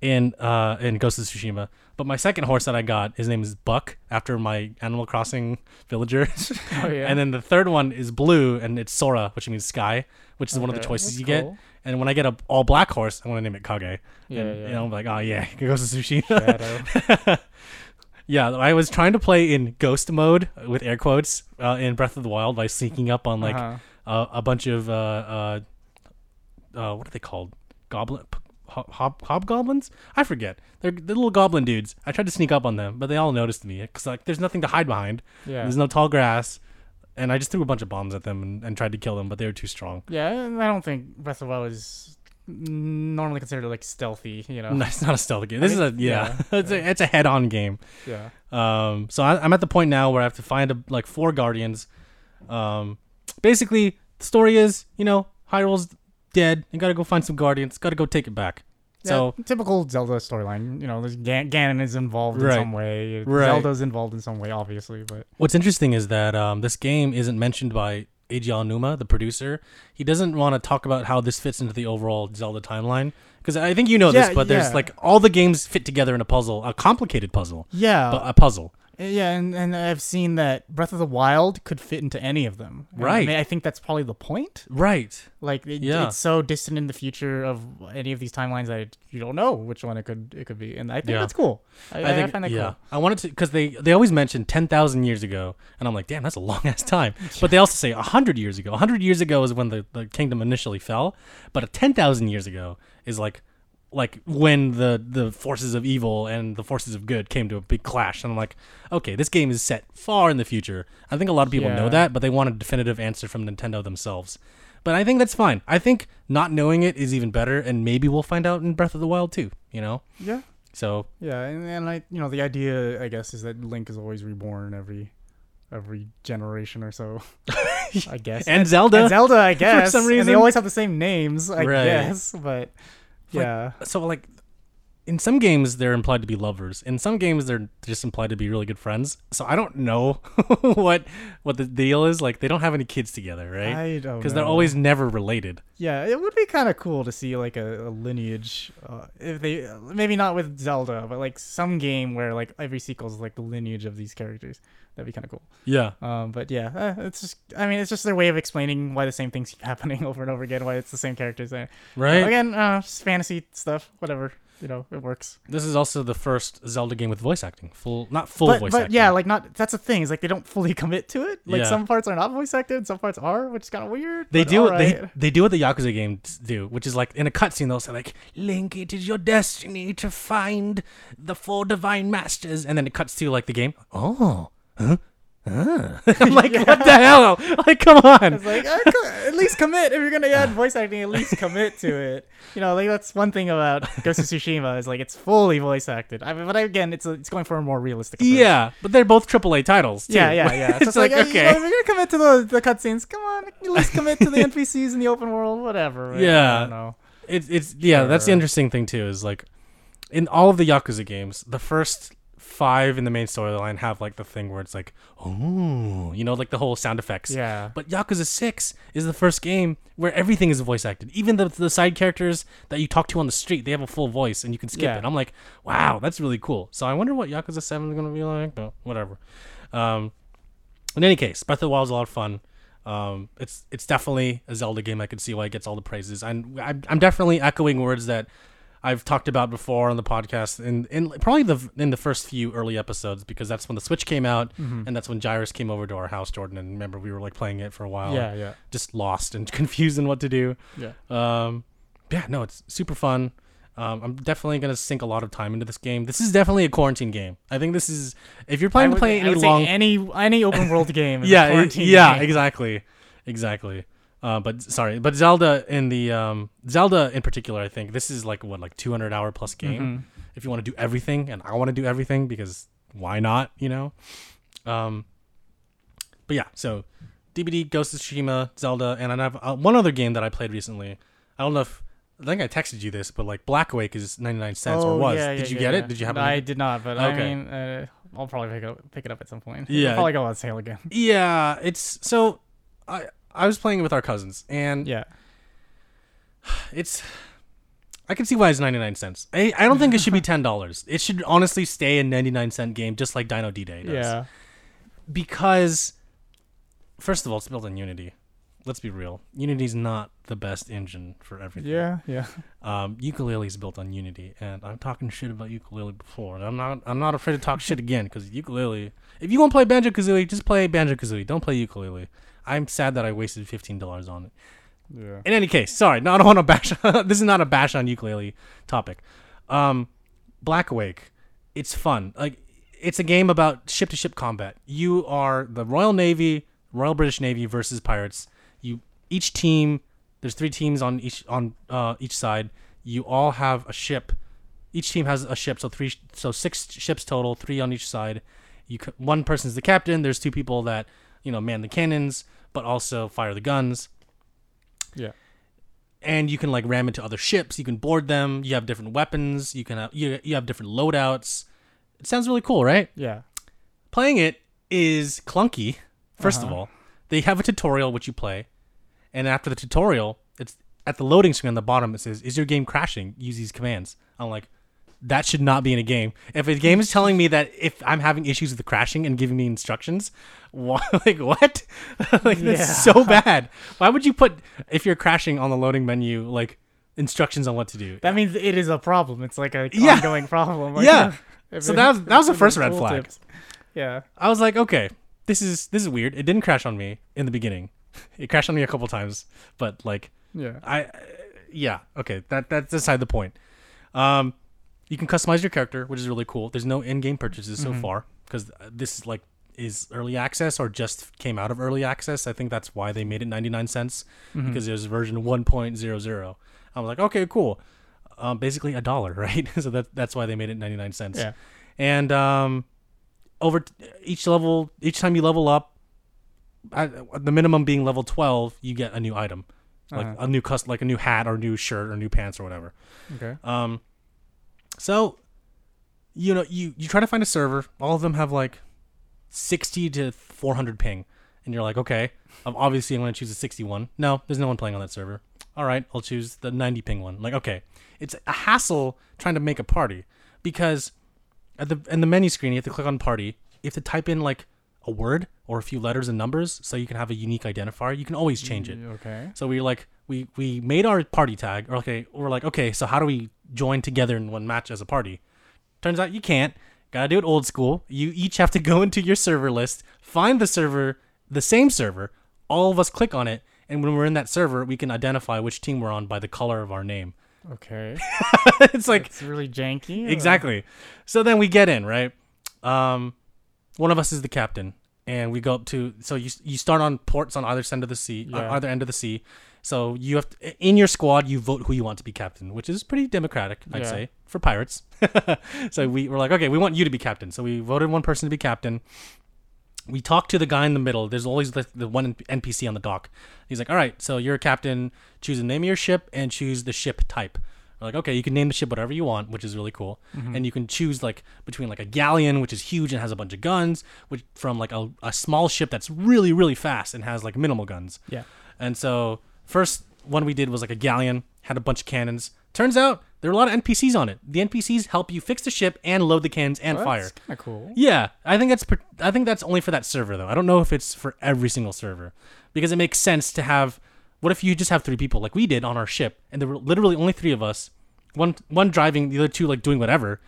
in uh in Ghost of Tsushima. But my second horse that I got, his name is Buck, after my Animal Crossing villager. Oh yeah. And then the third one is blue, and it's Sora, which means sky, which is one of the choices that's you get. cool. And when I get a all black horse, I'm gonna name it Kage. Yeah, and, yeah. You know, I'm like, oh yeah, it goes to sushi. Yeah, I was trying to play in ghost mode with air quotes uh, in Breath of the Wild by sneaking up on like Uh-huh. uh, a bunch of uh, uh, uh, what are they called? Goblin. Hob, hob, hobgoblins? I forget. They're, they're little goblin dudes. I tried to sneak up on them, but they all noticed me because like there's nothing to hide behind. Yeah. There's no tall grass, and I just threw a bunch of bombs at them and, and tried to kill them, but they were too strong. Yeah, and I don't think Breath of the Wild is normally considered like stealthy. You know. No, it's not a stealth game. I This is a yeah. yeah, it's a it's a head-on game. Yeah. Um, so I, I'm at the point now where I have to find a, like four guardians. Um, basically, the story is you know Hyrule's dead. You gotta go find some guardians. Gotta go take it back. So yeah, typical Zelda storyline. You know, there's Gan- Ganon is involved Right. in some way. Right. Zelda's involved in some way, obviously, but what's interesting is that um, this game isn't mentioned by Eiji Aonuma, the producer. He doesn't want to talk about how this fits into the overall Zelda timeline because I think you know Yeah, this, but there's like all the games fit together in a puzzle, a complicated puzzle, yeah, but a puzzle. Yeah, and, and I've seen that Breath of the Wild could fit into any of them. And Right. I, mean, I think that's probably the point. Right. Like, it, Yeah. it's so distant in the future of any of these timelines that you don't know which one it could it could be, and I think Yeah. that's cool. I, I, I think find that yeah. cool. I wanted to because they they always mention ten thousand years ago, and I'm like, damn, that's a long ass time. But they also say hundred years ago. hundred years ago is when the, the kingdom initially fell, but a ten thousand years ago is like like when the the forces of evil and the forces of good came to a big clash. And I'm like, okay, this game is set far in the future. I think a lot of people know that, but they want a definitive answer from Nintendo themselves. But I think that's fine. I think not knowing it is even better, and maybe we'll find out in Breath of the Wild too. You know, Yeah, so yeah, and, and I, you know, the idea I guess is that Link is always reborn every every generation or so. I guess. and Zelda. And Zelda, I guess. For some And reason. they always have the same names, I Right. guess. But Like, yeah, so like in some games they're implied to be lovers. In some games they're just implied to be really good friends. So i don't know what what the deal is. Like they don't have any kids together right? I don't because they're always never related. Yeah, it would be kind of cool to see like a, a lineage. Uh, if they maybe not with Zelda, but like some game where like every sequel is like the lineage of these characters. That'd be kind of cool. yeah Um, but yeah, uh, it's just I mean it's just their way of explaining why the same things keep happening over and over again. Why it's the same characters. There. right Again, uh, just fantasy stuff. Whatever. You know, it works. this is also the first zelda game with voice acting full not full but voice but acting yeah, like not. That's the thing is like they don't fully commit to it. Like Yeah. some parts are not voice acted, some parts are, which is kind of weird. they but do what alright. they they do what the Yakuza games do, which is like in a cutscene they'll say like, "Link, it is your destiny to find the four divine masters," and then it cuts to like the game. Oh, huh? Huh? I'm like, what the hell? Like, come on. It's like uh, at least commit if you're gonna add voice acting. At least commit to it. You know, like that's one thing about Ghost of Tsushima is like it's fully voice acted. I mean, but again, it's a, it's going for a more realistic. Approach. Yeah, but they're both AAA titles. Too. Yeah, yeah, yeah. it's just like, uh, you okay, know, if you're gonna commit to the the cutscenes, come on, at least commit to the NPCs in the open world, whatever. I Yeah. don't know. it's it's yeah. That's the interesting thing too. Is like, in all of the Yakuza games, the first five in the main storyline have like the thing where it's like, oh, you know, like the whole sound effects. Yeah. But Yakuza 6 is the first game where everything is voice acted. Even the, the side characters that you talk to on the street, they have a full voice and you can skip Yeah. it. I'm like, wow, that's really cool. So I wonder what Yakuza 7 is going to be like, but whatever. Um, in any case, Breath of the Wild is a lot of fun. Um, it's it's definitely a Zelda game. I can see why it gets all the praises. And I'm, I'm definitely echoing words that I've talked about before on the podcast, in, in probably the in the first few early episodes, because that's when the Switch came out, Mm-hmm. and that's when Gyrus came over to our house, Jordan. And remember, we were like playing it for a while, Yeah, yeah. just lost and confused in what to do. Yeah. Um, yeah, no, it's super fun. Um, I'm definitely gonna sink a lot of time into this game. This is definitely a quarantine game. I think this is if you're planning I to play any long, any any open world game. yeah, it- yeah, game. exactly, exactly. Uh, but sorry, but Zelda in the um, Zelda in particular, I think this is like what like 200 hour plus game. Mhm. If you want to do everything, and I want to do everything because why not? You know. Um. But yeah, so DBD, Ghost of Tsushima, Zelda, and I have uh, one other game that I played recently. I don't know if I think I texted you this, but like Blackwake is 99 cents or Oh, was. yeah, Did yeah, you yeah, get it? Did you have No, it? I did not, but I Okay. mean, uh, I'll probably pick it up, pick it up at some point. Yeah. It'll probably go on sale again. Yeah, it's so. I I was playing with our cousins, and Yeah. it's I can see why it's 99 cents. I, I don't think it should be $10. It should honestly stay a 99 cent game just like Dino D-Day does. Yeah. Because first of all, it's built on Unity. Let's be real. Unity's not the best engine for everything. Yeah. Yeah. Um, Yooka-Laylee's built on Unity, and I'm talking shit about Yooka-Laylee before, and I'm not. I'm not afraid to talk shit again because Yooka-Laylee. If you want to play banjo kazooie, just play banjo kazooie. Don't play Yooka-Laylee. I'm sad that I wasted fifteen dollars on it. Yeah. In any case, sorry, no, I don't want to bash. this is not a bash on Yooka-Laylee topic. Um, Blackwake, it's fun. Like it's a game about ship to ship combat. You are the Royal Navy, Royal British Navy versus pirates. You each team. There's three teams on each on uh, each side. You all have a ship. Each team has a ship, so three, so six ships total, three on each side. You one person's the captain. There's two people that you know man the cannons, but also fire the guns Yeah. and you can like ram into other ships. You can board them. You have different weapons. You can have you, you have different loadouts. It sounds really cool, right? Yeah. Playing it is clunky. 1st of Uh-huh. all, they have a tutorial which you play, and after the tutorial, it's at the loading screen on the bottom. It says, "Is your game crashing? Use these commands." I'm like, that should not be in a game. If a game is telling me that if I'm having issues with the crashing and giving me instructions, what, like what? like that's Yeah. so bad. Why would you put if you're crashing on the loading menu like instructions on what to do? That means it is a problem. It's like a Yeah. ongoing problem. Like, Yeah. if So that was- that was the first red flag. tooltips. Yeah. I was like, okay, this is this is weird. It didn't crash on me in the beginning. It crashed on me a couple times, but like Yeah. I, yeah, okay, that that's aside the point. Um, you can customize your character, which is really cool. There's no in-game purchases so Mhm. far because this is like is early access or just came out of early access. I think that's why they made it 99 cents Mhm. because there's version 1.00. I was like, okay, cool. Um, basically a dollar, right? so that that's why they made it 99 cents. Yeah. And um, over t- each level, each time you level up, at the minimum being level 12, you get a new item, like Uh-huh. a new cust, like a new hat or new shirt or new pants or whatever. Okay. Um, so, you know, you you try to find a server. All of them have like 60 to 400 ping, and you're like, okay, I'm obviously I'm gonna choose a 61. No, there's no one playing on that server. All right, I'll choose the 90 ping one. Like, okay, it's a hassle trying to make a party because at the in the menu screen you have to click on party. You have to type in like a word or a few letters and numbers so you can have a unique identifier. You can always change it. Mm, okay. So we're like we we made our party tag. Or okay, we're like okay, so how do we join together in one match as a party? Turns out you can't. Gotta do it old school. You each have to go into your server list, find the server, the same server. All of us click on it, and when we're in that server, we can identify which team we're on by the color of our name. Okay. it's like it's really janky. or- exactly. So then we get in, right? Um, one of us is the captain, and we go up to. So you you start on ports on either end of the sea, uh, Yeah. either end of the sea. So you have to, in your squad, you vote who you want to be captain, which is pretty democratic, I'd Yeah. say, for pirates. so we were like, okay, we want you to be captain. So we voted one person to be captain. We talked to the guy in the middle. There's always the, the one NPC on the dock. He's like, all right, so you're a captain. Choose the name of your ship and choose the ship type. Like, okay, you can name the ship whatever you want, which is really cool, Mm-hmm. and you can choose like between like a galleon, which is huge and has a bunch of guns, which from like a, a small ship that's really really fast and has like minimal guns. Yeah. And so first one we did was like a galleon, had a bunch of cannons. Turns out there are a lot of NPCs on it. The NPCs help you fix the ship and load the cannons and fire. That's kind of cool. Yeah, I think that's per- I think that's only for that server though. I don't know if it's for every single server because it makes sense to have. What if you just have three people like we did on our ship, and there were literally only three of us, one one driving, the other two like doing whatever.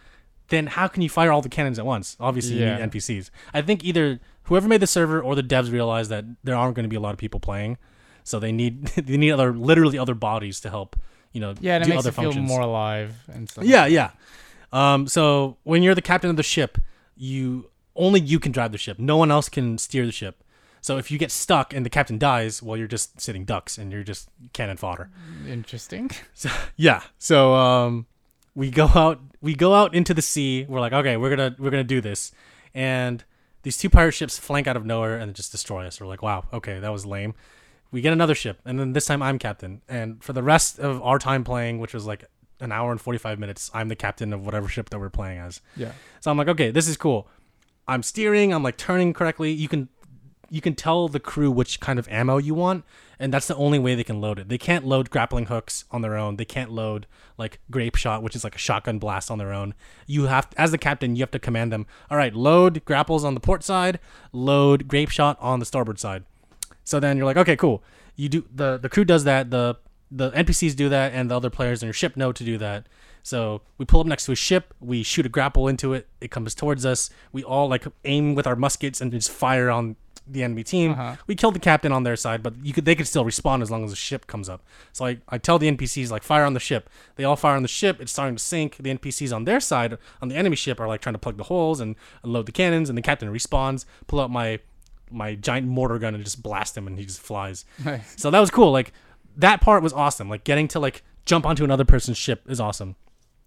Then how can you fire all the cannons at once? Obviously, Yeah. you need NPCs. I think either whoever made the server or the devs realized that there aren't going to be a lot of people playing, so they need they need other literally other bodies to help. You know, Yeah, and it do makes other it feel functions. more alive and stuff. Yeah, yeah. Um, so when you're the captain of the ship, you only you can drive the ship. No one else can steer the ship. So if you get stuck and the captain dies, well, you're just sitting ducks and you're just cannon fodder. Interesting. Yeah. So um, we go out. We go out into the sea. We're like, okay, we're gonna we're gonna do this, and these two pirate ships flank out of nowhere and just destroy us. We're like, wow, okay, that was lame. We get another ship, and then this time I'm captain. And for the rest of our time playing, which was like an hour and 45 minutes, I'm the captain of whatever ship that we're playing as. Yeah. So I'm like, okay, this is cool. I'm steering. I'm like turning correctly. You can you can tell the crew which kind of ammo you want, and that's the only way they can load it. They can't load grappling hooks on their own. They can't load like grape shot, which is like a shotgun blast on their own. You have as the captain, you have to command them. All right, load grapples on the port side, load grape shot on the starboard side. So then you're like, okay, cool. You do the the crew does that. The the NPCs do that, and the other players in your ship know to do that. So we pull up next to a ship. We shoot a grapple into it. It comes towards us. We all like aim with our muskets and just fire on the enemy team. Uh-huh. We killed the captain on their side, but you could they could still respawn as long as the ship comes up. So I, I tell the NPCs like fire on the ship. They all fire on the ship. It's starting to sink. The NPCs on their side on the enemy ship are like trying to plug the holes and unload the cannons. And the captain respawns. Pull out my my giant mortar gun and just blast him, and he just flies. Nice. So that was cool. Like that part was awesome. Like getting to like jump onto another person's ship is awesome.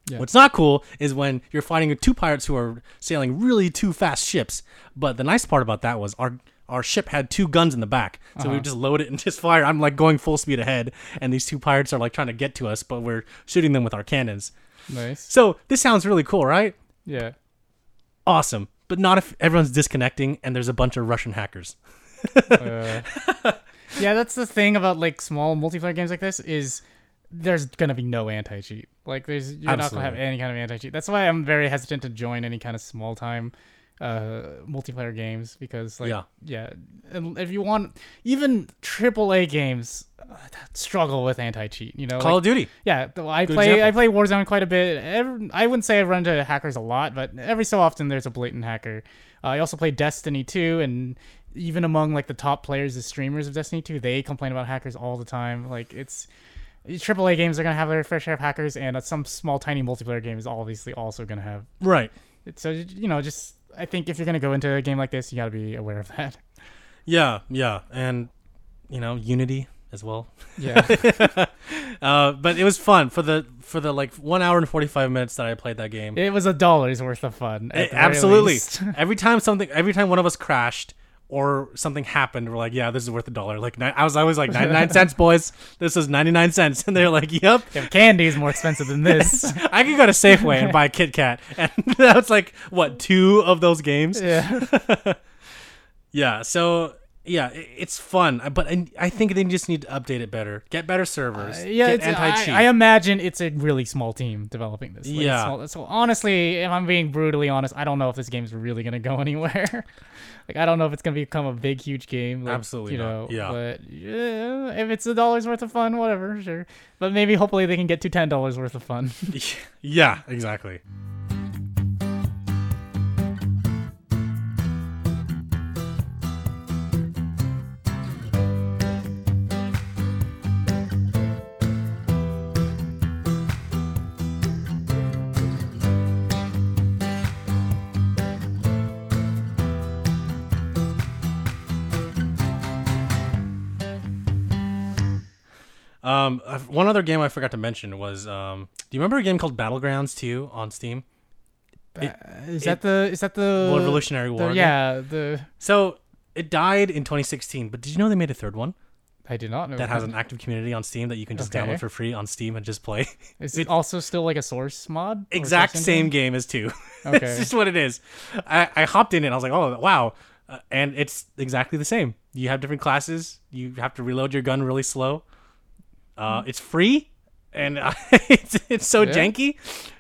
Yeah. What's not cool is when you're fighting two pirates who are sailing really two fast ships. But the nice part about that was our our ship had two guns in the back, so we would just load it and just fire. I'm like going full speed ahead, and these two pirates are like trying to get to us, but we're shooting them with our cannons. Nice. So this sounds really cool, right? Yeah. Awesome, but not if everyone's disconnecting and there's a bunch of Russian hackers. Uh, yeah, that's the thing about like small multiplayer games like this is there's gonna be no anti cheat. Like there's you're not gonna have any kind of anti cheat. That's why I'm very hesitant to join any kind of small time uh multiplayer games because like Yeah. yeah and if you want even AAA games uh, struggle with anti cheat you know Call like, of Duty. yeah, I Good play I play Warzone quite a bit. Every, I wouldn't say I run into hackers a lot, but every so often there's a blatant hacker. Uh, I also play Destiny 2, and even among like the top players, the streamers of Destiny 2, they complain about hackers all the time. Like it's AAA games are gonna have their fair share of hackers, and uh, some small tiny multiplayer game is obviously also gonna have. Right. So you know, just I think if you're gonna go into a game like this, you gotta be aware of that. Yeah, yeah, and you know Unity as well. Yeah. uh, but it was fun for the for the like one hour and forty five minutes that I played that game. it was a dollar's worth of fun. very absolutely. every time something, every time one of us crashed or something happened, we're like, yeah, this is worth a dollar. Like I was always like ninety nine cents, boys. This is ninety nine cents, and they're like, yep. Candy is more expensive than this. I could go to Safeway and buy a Kit Kat, and that's like what two of those games. yeah. Yeah, so yeah, it's fun, but I, think they just need to update it better, get better servers, Uh, yeah, anti cheat. I, I imagine it's a really small team developing this. Like, Yeah. small- so honestly, if I'm being brutally honest, I don't know if this game's really gonna go anywhere. Like I don't know if it's gonna become a big, huge game. Like, Absolutely you know. not. Yeah. But yeah, if it's a dollar's worth of fun, whatever, sure. But maybe hopefully they can get to ten dollars worth of fun. yeah, exactly. Um, uh, one other game I forgot to mention was um, do you remember a game called Battlegrounds 2 on Steam? It- is it- that the? Is that the? Revolutionary War. game? yeah. The. So it died in 2016, but did you know they made a third one? I did not know that has an active community on Steam that you can just Okay. download for free on Steam and just play. Is it also still like a source mod? exact same game as two. Okay. It's just what it is. I, I hopped in it. And I was like, oh wow, uh, and it's exactly the same. You have different classes. You have to reload your gun really slow. Uh, it's free, and it's it's so Yeah. janky.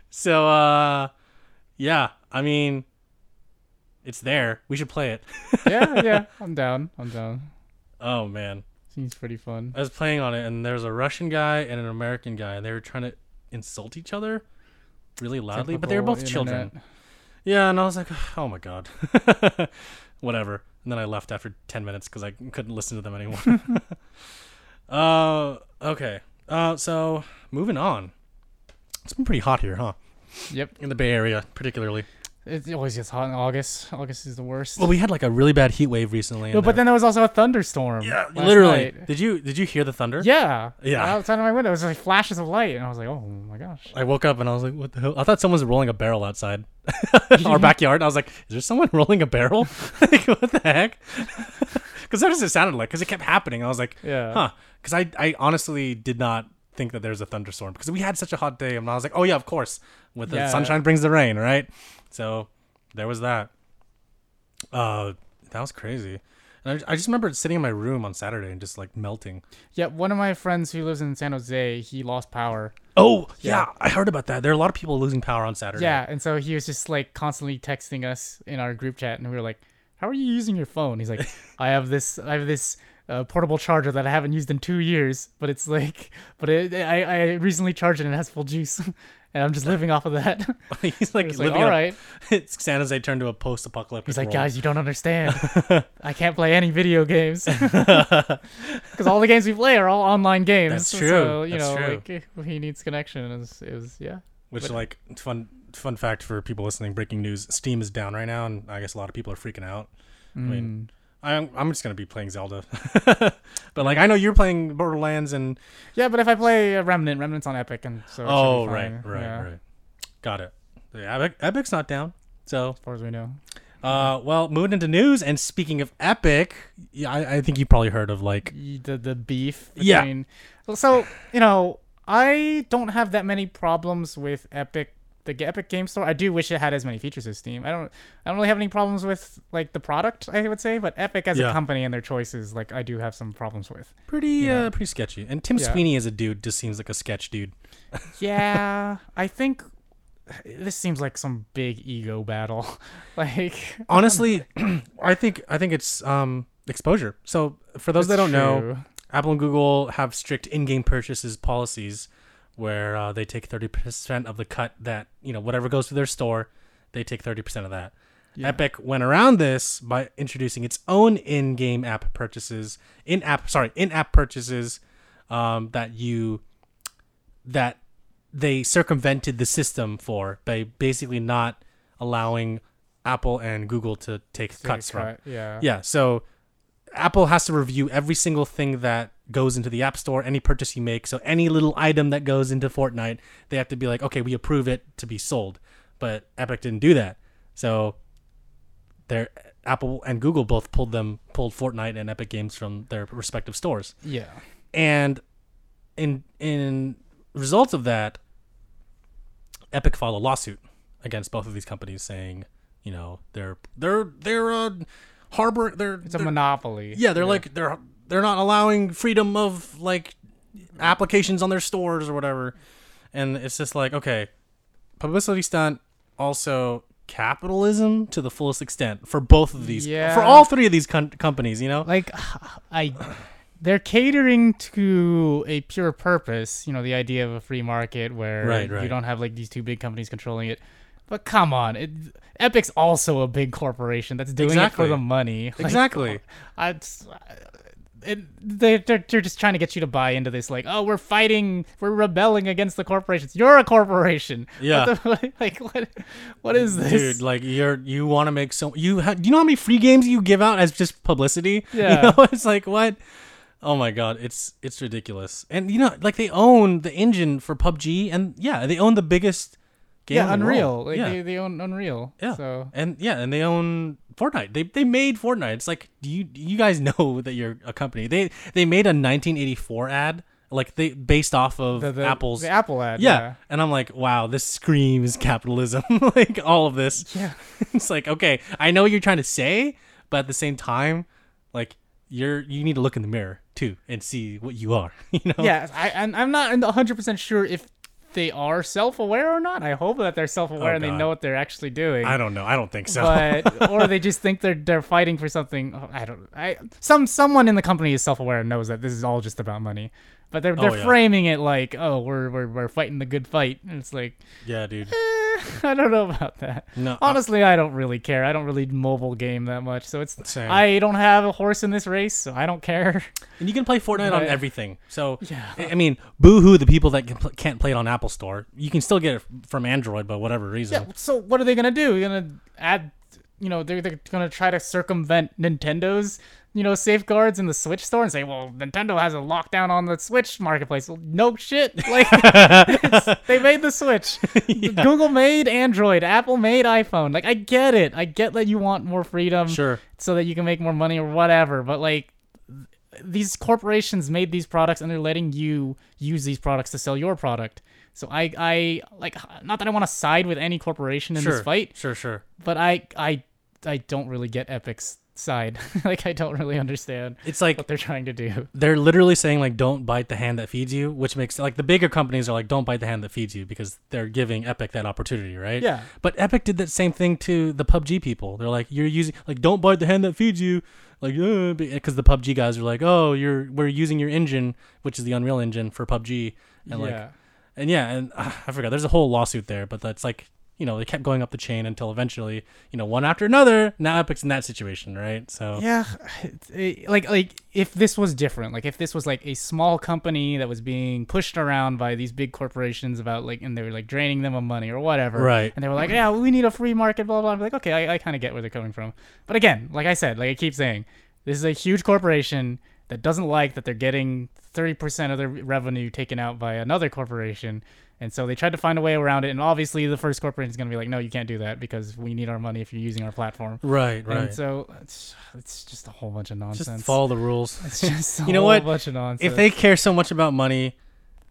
So uh, yeah, I mean, it's there. We should play it. yeah, yeah. I'm down. I'm down. Oh man, Seems pretty fun. I was playing on it, and there's a Russian guy and an American guy, and they were trying to insult each other really loudly, but they were Typical both children. Yeah, and I was like, oh my god, whatever. And then I left after ten minutes because I couldn't listen to them anymore. Uh, okay. Uh, so moving on. It's been pretty hot here, huh? Yep. In the Bay Area, particularly. It always gets hot in August. August is the worst. Well, we had like a really bad heat wave recently. No, but uh, then there was also a thunderstorm. yeah, literally. night. Did you did you hear the thunder? Yeah. Yeah. Outside of my window, it was like flashes of light, and I was like, "Oh my gosh!" I woke up and I was like, "What the hell?" I thought someone was rolling a barrel outside our backyard. I was like, "Is there someone rolling a barrel? like, what the heck?" Because that's what it sounded like. Because it kept happening. I was like, Yeah. "Huh?" Because I, I honestly did not think that there's a thunderstorm because we had such a hot day, and I was like, "Oh yeah, of course." With the Yeah. sunshine brings the rain, right? So there was that. Uh, that was crazy. And I, I just remember sitting in my room on Saturday and just like melting. Yeah. One of my friends who lives in San Jose, he lost power. Oh yeah, Yeah. I heard about that. There are a lot of people losing power on Saturday. Yeah, and so he was just like constantly texting us in our group chat, and we were like, "How are you using your phone?" He's like, "I have this, I have this uh, portable charger that I haven't used in two years, but it's like, but it, I, I recently charged it and it has full juice, and I'm just living off of that." He's like It's like, living. a- right. it's San Jose turned to a post-apocalyptic. He's like, world. guys, you don't understand. I can't play any video games because all the games we play are all online games. That's So, true. you That's know, true. like eh, he needs connection. It was, it was yeah. Which but- like fun fun fact for people listening. Breaking news: Steam is down right now, and I guess a lot of people are freaking out. I mean, Mm. I'm I'm just gonna be playing Zelda, but like I know you're playing Borderlands and Yeah, but if I play Remnant, Remnant's on Epic, and so it should be oh fine. right right yeah, right, got it. Yeah, Epic, Epic's not down. So As far as we know. uh, well, moving into news and speaking of Epic, yeah, I, I think you probably heard of like the the beef Yeah. between Well, so you know i don't have that many problems with epic the epic game store i do wish it had as many features as steam i don't i don't really have any problems with like the product i would say but epic as Yeah. a company and their choices like i do have some problems with pretty Yeah. uh pretty sketchy. And Tim Yeah. Sweeney as a dude just seems like a sketch dude. yeah i think this seems like some big ego battle like honestly i think i think it's um exposure so for those that don't know apple and google have strict in-game purchases policies where uh, they take 30% of the cut that you know whatever goes to their store they take 30% of that Yeah. epic went around this by introducing its own in-game app purchases in-app sorry in-app purchases um, that you that they circumvented the system for by basically not allowing Apple and Google to take cuts a from. cut, yeah Yeah, so Apple has to review every single thing that goes into the App Store, any purchase you make. So any little item that goes into Fortnite, they have to be like, okay, we approve it to be sold. But Epic didn't do that. So their Apple and Google both pulled them pulled Fortnite and Epic Games from their respective stores yeah and in in result of that epic filed a lawsuit against both of these companies saying you know they're they're they're uh harbor they're, it's a they're- monopoly yeah they're like they're they're not allowing freedom of like applications on their stores or whatever. And it's just like okay publicity stunt also capitalism to the fullest extent for both of these Yeah. for all three of these com- companies you know? Like i they're catering to a pure purpose you know the idea of a free market where Right, you don't have like these two big companies controlling it. But come on it, epic's also a big corporation that's doing it for the money. Like, exactly. I, it, they, they're, they're just trying to get you to buy into this like oh we're fighting we're rebelling against the corporations. You're a corporation. Yeah. What the- like what what is this? Dude like you're you want to make so you ha- do you know how many free games you give out as just publicity? Yeah. you know it's like what? Oh my god it's it's ridiculous. And you know like they own the engine for pubg and yeah they own the biggest game yeah unreal. Like yeah. they, they own unreal. Yeah. so and yeah and they own Fortnite. They they made Fortnite. It's like, do you do you guys know that you're a company? They they made a 1984 ad, like they based off of The, the, Apple's. the Apple ad. yeah. and I'm like, wow, this screams capitalism. like all of this. Yeah. it's like, okay, I know what you're trying to say, but at the same time, like you're you need to look in the mirror too and see what you are. You know? Yeah. I I'm not 100 percent sure if they are self-aware or not. I hope that they're self-aware Oh, and they know what they're actually doing. I don't know. I don't think so. but or they just think they're they're fighting for something. oh, I don't. I some someone in the company is self aware and knows that this is all just about money, but they're they're Oh, yeah. framing it like, oh, we're we're we're fighting the good fight, and it's like, yeah, dude. eh, I don't know about that. No, Honestly, I don't really care. I don't really mobile game that much, so it's Same. I don't have a horse in this race, so I don't care. And you can play Fortnite on everything. So Yeah. I I mean, boo-hoo the people that can can't play it on Apple Store. You can still get it from Android, but whatever reason. Yeah. So what are they gonna do? You're gonna add, you know, they're, they're gonna try to circumvent Nintendo's, you know, safeguards in the Switch store and say, well, Nintendo has a lockdown on the Switch marketplace. Well, no shit. Like they made the Switch. Google made Android. Apple made iPhone. Like I get it. I get that you want more freedom Sure. so that you can make more money or whatever. But like. These corporations made these products and they're letting you use these products to sell your product. So I, I like not that I want to side with any corporation in Sure. this fight, Sure, sure. but I, I, I don't really get Epic's side. like I don't really understand It's like what they're trying to do. they're literally saying like don't bite the hand that feeds you, which makes like the bigger companies are like don't bite the hand that feeds you because they're giving Epic that opportunity, right? Yeah. But Epic did that same thing to the PUBG people. They're like you're using like don't bite the hand that feeds you, like because the PUBG guys are like oh you're we're using your engine, which is the Unreal Engine for PUBG, and like and yeah, and uh, I forgot. There's a whole lawsuit there, but that's like you know they kept going up the chain until eventually you know one after another. Now Epic's in that situation, right? So Yeah, eh, like like if this was different, like if this was like a small company that was being pushed around by these big corporations about like, and they were like draining them of money or whatever, Right. And they were like, yeah, we need a free market, blah blah. I'm like, okay, I, I kind of get where they're coming from, but again, like I said, like I keep saying, this is a huge corporation that doesn't like that they're getting 30% of their revenue taken out by another corporation. And so they tried to find a way around it. And obviously, the first corporation is going to be like, no, you can't do that because we need our money if you're using our platform. right, right. And so it's, it's just a whole bunch of nonsense. Just follow the rules. It's just a You know what? bunch of nonsense. if they care so much about money,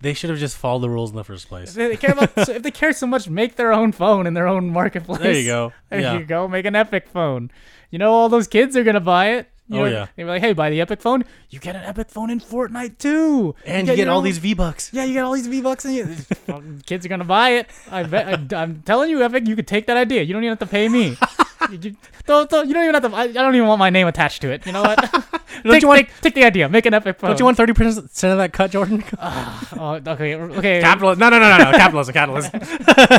they should have just followed the rules in the first place. if they care about, so if they care so much, make their own phone in their own marketplace. There you go. There Yeah. you go. Make an Epic phone. You know, all those kids are gonna buy it. You Oh, know, yeah. They were like, "Hey, buy the Epic phone. You get an Epic phone in Fortnite too, And you get your all own- these V Bucks. Yeah, you get all these V Bucks, and you, kids are gonna buy it. I bet. I, am telling you, Epic, you could take that idea. You don't even have to pay me. you, don't, don't, you don't even have to. I, I don't even want my name attached to it. You know what? Don't take, you want? take, take the idea. Make an Epic phone. Don't you want thirty percent of that cut, Jordan? Ah, oh, okay, okay. Capitalism? No, no, no, no, no. Capitalism, capitalism.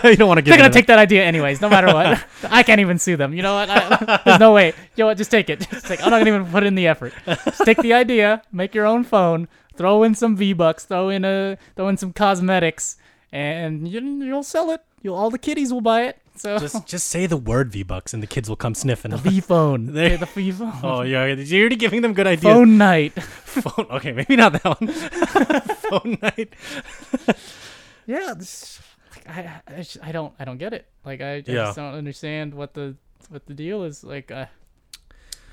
you don't want to give. They're gonna take that idea anyways, no matter what. I can't even sue them. You know what? I, there's no way. You know what? Just take it. Just take, I'm not gonna even put in the effort. Just take the idea, make your own phone, throw in some V bucks, throw in a, throw in some cosmetics, and you, you'll sell it. You'll all the kiddies will buy it. So. Just, just say the word V Bucks, and the kids will come sniffing. the V phone. There- Okay, the V phone. oh yeah, you're already giving them good ideas. Phone night. Phone- Okay, maybe not that one. Phone night. Yeah, this, like, I, I, just- I don't I don't get it. Like I, I Yeah. just don't understand what the what the deal is. Like, uh,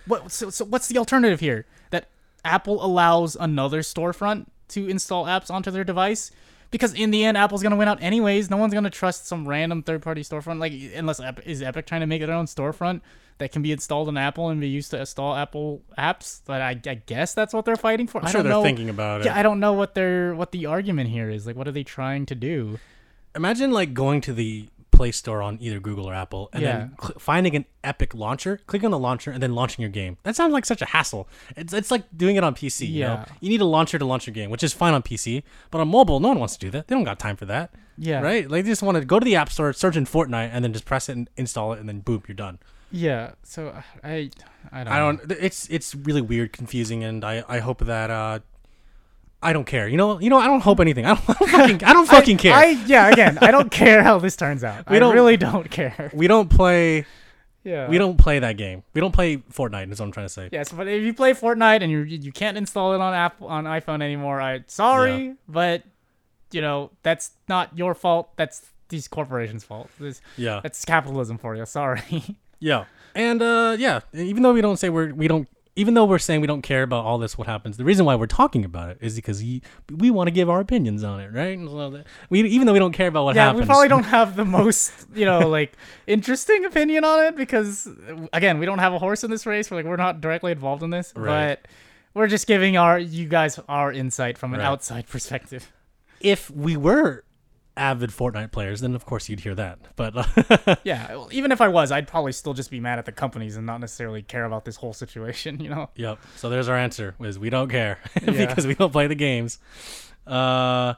what so, so what's the alternative here? That Apple allows another storefront to install apps onto their device? Because in the end, Apple's gonna win out anyways. No one's gonna trust some random third-party storefront. Like, unless Ep- is Epic trying to make their own storefront that can be installed on Apple and be used to install Apple apps? But I, I guess that's what they're fighting for. I'm I sure don't they're know. thinking about it. Yeah, I don't know what their what the argument here is. Like, what are they trying to do? Imagine like going to the Play Store on either Google or Apple, and Yeah. then cl- finding an Epic launcher, clicking on the launcher, and then launching your game. That sounds like such a hassle. It's it's like doing it on PC. You know, Yeah. you need a launcher to launch your game, which is fine on PC, but on mobile, no one wants to do that. They don't got time for that. Yeah. Right? Like they just want to go to the App Store, search in Fortnite, and then just press it and install it, and then boom, you're done. Yeah. So uh, I I don't I don't. It's it's really weird, confusing, and I I hope that uh. I don't care. You know. You know. I don't hope anything. I don't, I don't fucking. I don't fucking care. I yeah, again, I don't care how this turns out. We I don't- really don't care. we don't play. Yeah. We don't play that game. We don't play Fortnite. Is what I'm trying to say. Yes, but if you play Fortnite and you you can't install it on Apple on iPhone anymore, I sorry, but you know, that's not your fault. That's these corporations' fault. This, Yeah. that's capitalism for you. Sorry. Yeah, and uh, yeah, even though we don't say we're we don't. Even though we're saying we don't care about all this, what happens? The reason why we're talking about it is because we, we want to give our opinions on it, right? So we even though we don't care about what yeah, happens. we probably don't have the most, you know, like interesting opinion on it because, again, we don't have a horse in this race. We're like we're not directly involved in this, Right. but we're just giving our you guys our insight from an Right. outside perspective. If we were avid Fortnite players, then of course you'd hear that. But uh, Yeah, well, even if I was, I'd probably still just be mad at the companies and not necessarily care about this whole situation. You know? Yep. So there's our answer: is we don't care Yeah. because we don't play the games. Uh,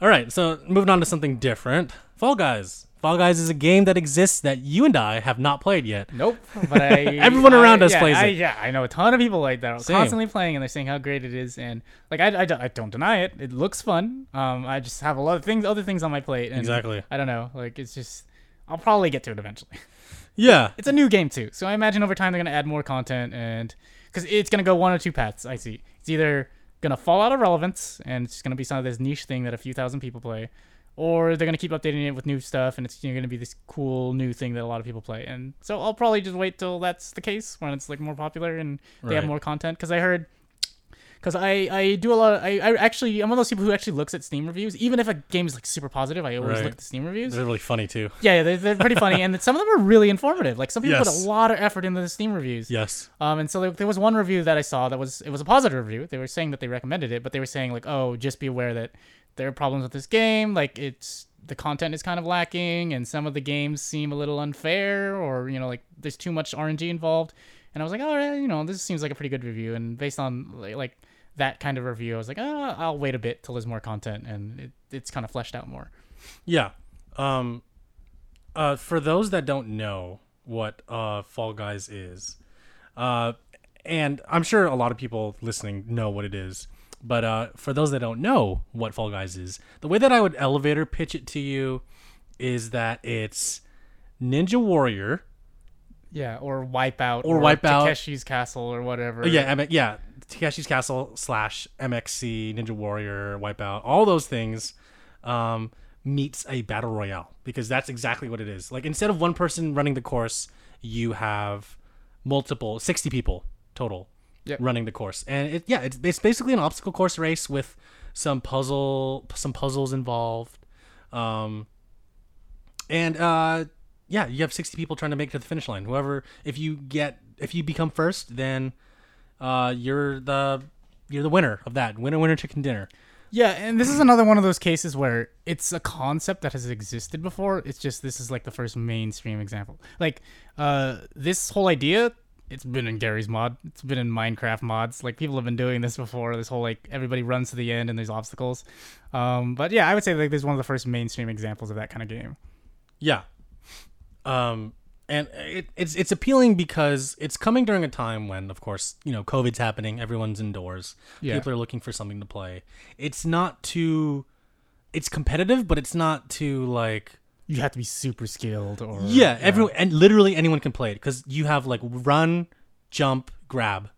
all right. So moving on to something different. Fall Guys. Fall Guys is a game that exists that you and I have not played yet. Nope. But I Everyone around I- us yeah, plays I, it. Yeah, I know a ton of people like that are Same. constantly playing and they're saying how great it is and like I, I, don't- I don't deny it. It looks fun. Um, I just have a lot of things, other things on my plate. And Exactly. I don't know. Like it's just. I'll probably get to it eventually. Yeah. It's a new game too, so I imagine over time they're gonna add more content and because it's gonna go one or two paths. I see. It's either gonna fall out of relevance and it's gonna be some of this niche thing that a few thousand people play, or they're gonna keep updating it with new stuff and it's you know, gonna be this cool new thing that a lot of people play. And so I'll probably just wait till that's the case when it's like more popular and they have more content. Because I heard. Because I, I do a lot of, I, I actually I'm one of those people who actually looks at Steam reviews even if a game is like super positive I always Right. look at the Steam reviews They're really funny too. yeah, they're, they're pretty funny, and some of them are really informative. Like some people put a lot of effort into the Steam reviews. Yes. Um, and so there, there was one review that I saw that was it was a positive review. They were saying that they recommended it, but they were saying like, oh, just be aware that there are problems with this game. Like it's the content is kind of lacking, and some of the games seem a little unfair, or you know, like there's too much RNG involved. And I was like, all right, you know, this seems like a pretty good review. And based on like that kind of review, I was like, oh, I'll wait a bit till there's more content, and it, it's kind of fleshed out more. Yeah. Um, uh, for those that don't know what uh, Fall Guys is, uh, and I'm sure a lot of people listening know what it is, but uh, for those that don't know what Fall Guys is, the way that I would elevator pitch it to you is that it's Ninja Warrior. Yeah, or Wipeout, Or Wipeout. Takeshi's Castle, or whatever. Yeah, M- yeah, Takeshi's Castle slash MXC Ninja Warrior Wipeout, all those things um, meets a battle royale because that's exactly what it is. Like instead of one person running the course, you have multiple, sixty people total Yep. running the course, and it yeah, it's it's basically an obstacle course race with some puzzle, some puzzles involved, um, and uh, yeah, you have sixty people trying to make it to the finish line. Whoever, if you get, if you become first, then uh, you're the you're the winner of that. Winner, winner, chicken dinner. Yeah, and this is another one of those cases where it's a concept that has existed before. It's just this is like the first mainstream example. Like, uh, this whole idea, it's been in Garry's mod. It's been in Minecraft mods. Like people have been doing this before. This whole like everybody runs to the end and there's obstacles. Um, but yeah, I would say like this is one of the first mainstream examples of that kind of game. Yeah. Um, and it, it's it's appealing because it's coming during a time when, of course, you know, COVID's happening. Everyone's indoors. Yeah. People are looking for something to play. It's not too. It's competitive, but it's not too like. You have to be super skilled or Yeah, everyone and literally anyone can play it because you have like run, jump, grab,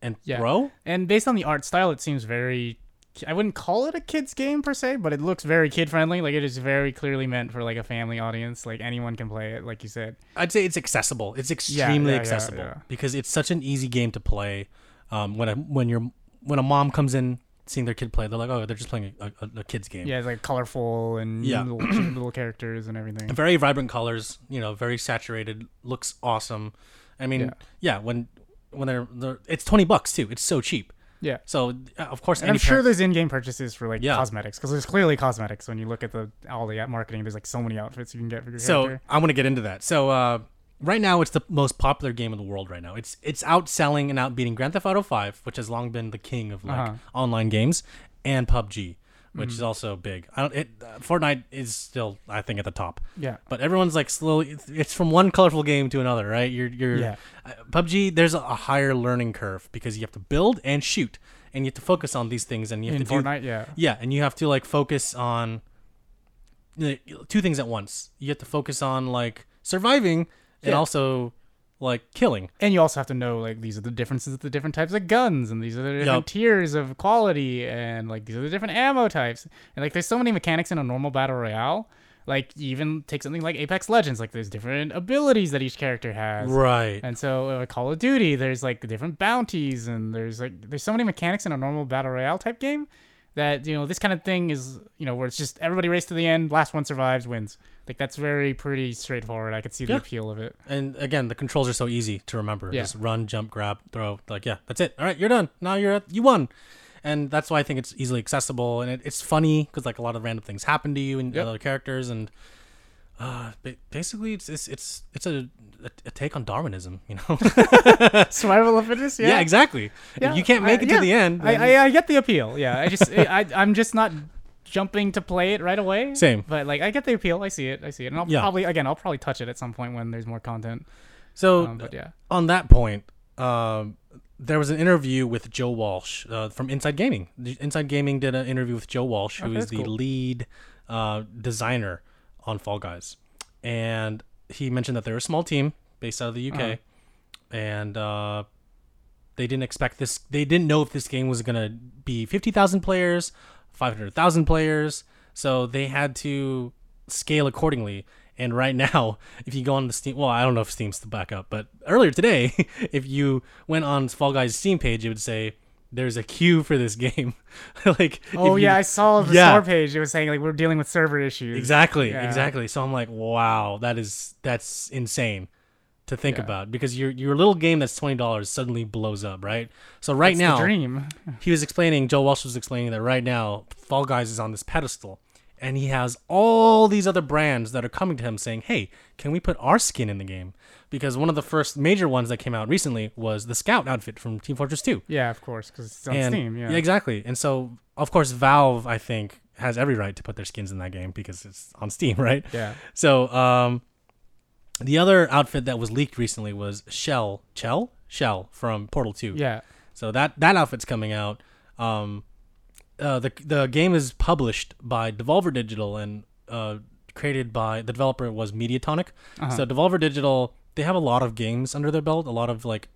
and Yeah. throw. And based on the art style, it seems very. I wouldn't call it a kids game per se, but it looks very kid friendly. Like it is very clearly meant for like a family audience. Like anyone can play it, like you said. I'd say it's accessible. It's extremely yeah, yeah, accessible yeah. because it's such an easy game to play. Um, when a when you're when a mom comes in seeing their kid play, they're like, oh, they're just playing a, a, a kid's game. Yeah, it's like colorful and Yeah. little, little characters and everything. Very vibrant colors. You know, very saturated. Looks awesome. I mean, Yeah. yeah. when when they're, they're it's twenty bucks too. It's so cheap. Yeah. So uh, of course, And I'm sure parent- there's in-game purchases for like Yeah. cosmetics because there's clearly cosmetics when you look at the all the marketing. There's like so many outfits you can get for your game. So character. I want to get into that. So uh, right now, it's the most popular game in the world. Right now, it's it's outselling and outbeating Grand Theft Auto Five, which has long been the king of like Uh-huh. online games, and PUBG, which Mm. is also big. I don't. It, uh, Fortnite is still, I think, at the top. Yeah. But everyone's like slowly. it's- It's from one colorful game to another, right? You're you're Yeah. uh, PUBG. There's a, a higher learning curve because you have to build and shoot, and you have to focus on these things, and you have In to do Fortnite, yeah. yeah, and you have to like focus on uh, two things at once. You have to focus on like surviving and also like killing. And you also have to know like these are the differences of the different types of guns, and these are the different Yup. tiers of quality, and like these are the different ammo types. And like there's so many mechanics in a normal battle royale Like even take something like Apex Legends, like there's different abilities that each character has. Right. And so uh, Call of Duty, there's like different bounties and there's like there's so many mechanics in a normal battle royale type game that you know this kind of thing is you know where it's just everybody race to the end, last one survives wins. Like that's very pretty straightforward. I could see the Yeah. appeal of it. And again, the controls are so easy to remember. Yeah. Just run, jump, grab, throw. Like, yeah, that's it. All right, you're done. Now you're at, you won. And that's why I think it's easily accessible and it, it's funny because like a lot of random things happen to you and Yep. other characters and uh, basically it's it's it's it's a, a, a take on Darwinism, you know. Survival of the fittest, yeah. yeah. exactly. Yeah, If you can't make I- it yeah. to the end. I, I, I get the appeal. Yeah, I just I, I'm just not jumping to play it right away. Same. But like I get the appeal. I see it. I see it. And I'll Yeah. probably again I'll probably touch it at some point when there's more content. so Um, but yeah. on that point, um, there was an interview with Joe Walsh uh, from Inside Gaming. Inside Gaming did an interview with Joe Walsh, who Okay, is the cool. lead uh, designer on Fall Guys, and he mentioned that they're a small team based out of the UK, Uh-huh. and uh, they didn't expect this. They didn't know if this game was gonna be fifty thousand players, five hundred thousand players. So they had to scale accordingly. And right now, if you go on the Steam, well, I don't know if Steam's the backup, but earlier today, if you went on Fall Guys Steam page, it would say there's a queue for this game. like, Oh yeah, you- I saw the Yeah. store page. It was saying like we're dealing with server issues. exactly, Yeah. exactly. So I'm like, wow, that is that's insane to think Yeah. about because your your little game that's twenty dollars suddenly blows up, right? So right That's now, dream. he was explaining Joe Walsh was explaining that right now Fall Guys is on this pedestal and he has all these other brands that are coming to him saying, "Hey, can we put our skin in the game?" Because one of the first major ones that came out recently was the Scout outfit from Team Fortress 2. Yeah, of course, because it's on and, Steam. Yeah. exactly. And so, of course, Valve I think has every right to put their skins in that game because it's on Steam, right? Yeah. So, um, the other outfit that was leaked recently was Chell, Chell, Chell from Portal 2. Yeah. So that that outfit's coming out. Um, uh, the the game is published by Devolver Digital and uh, created by the developer was Mediatonic. Uh-huh. So Devolver Digital they have a lot of games under their belt. A lot of like,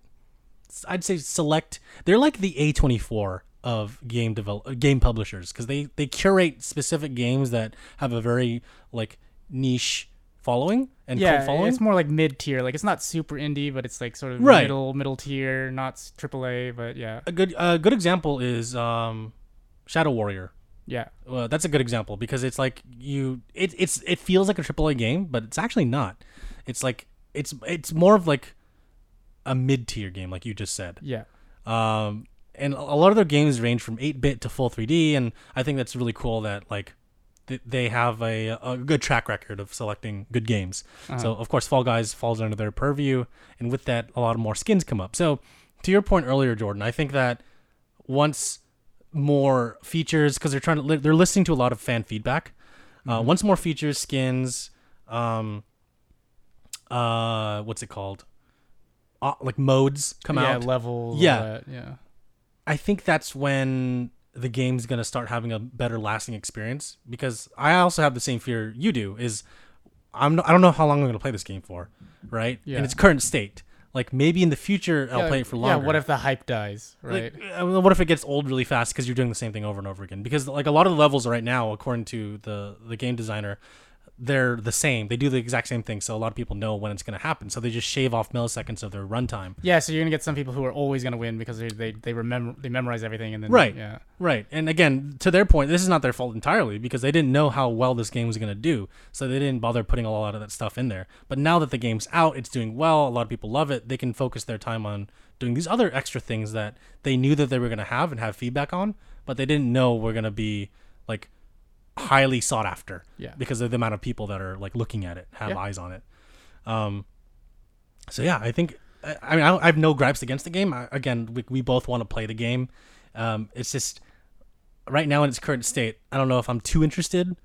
I'd say select. They're like the A twenty four of game develop uh, game publishers because they they curate specific games that have a very like niche following and yeah, following. it's more like mid tier. Like it's not super indie, but it's like sort of Right. middle middle tier, not AAA. But yeah, a good a good example is um, Shadow Warrior. yeah, Well, that's a good example because it's like you it it's it feels like a AAA game, but it's actually not. It's like it's it's more of like a mid tier game, like you just said. yeah, Um, and a lot of their games range from 8 bit to full 3D, and I think that's really cool that like th- they have a, a good track record of selecting good games. So of course, Fall Guys falls under their purview, and with that, a lot of more skins come up. So to your point earlier, Jordan, I think that once more features, because they're trying to li- they're listening to a lot of fan feedback. Uh, once more features, skins, um, uh, what's it called? Uh, like modes come yeah, out. levels. all Yeah. yeah, I think that's when the game's gonna start having a better lasting experience because I also have the same fear you do. Is I'm no, I don't know how long I'm gonna play this game for, right? Yeah. In its current state, like maybe in the future I'll yeah, play it for longer. Yeah, what if the hype dies? Right. Like, uh, what if it gets old really fast because you're doing the same thing over and over again? Because like a lot of the levels right now, according to the the game designer, they're the same. They do the exact same thing, so a lot of people know when it's going to happen. So they just shave off milliseconds of their runtime. yeah, so you're gonna get some people who are always gonna win because they they they remember they memorize everything and then Right. Yeah. Right. And again, to their point, this is not their fault entirely because they didn't know how well this game was going to do. So they didn't bother putting a lot of that stuff in there. But now that the game's out, it's doing well, a lot of people love it, they can focus their time on doing these other extra things that they knew that they were going to have and have feedback on, but they didn't know were going to be like highly sought after Yeah. because of the amount of people that are like looking at it, have Yeah. eyes on it. Um so yeah, I think I I mean I, I have no gripes against the game. I, again, we, we both want to play the game. Um, it's just right now in its current state. I don't know if I'm too interested.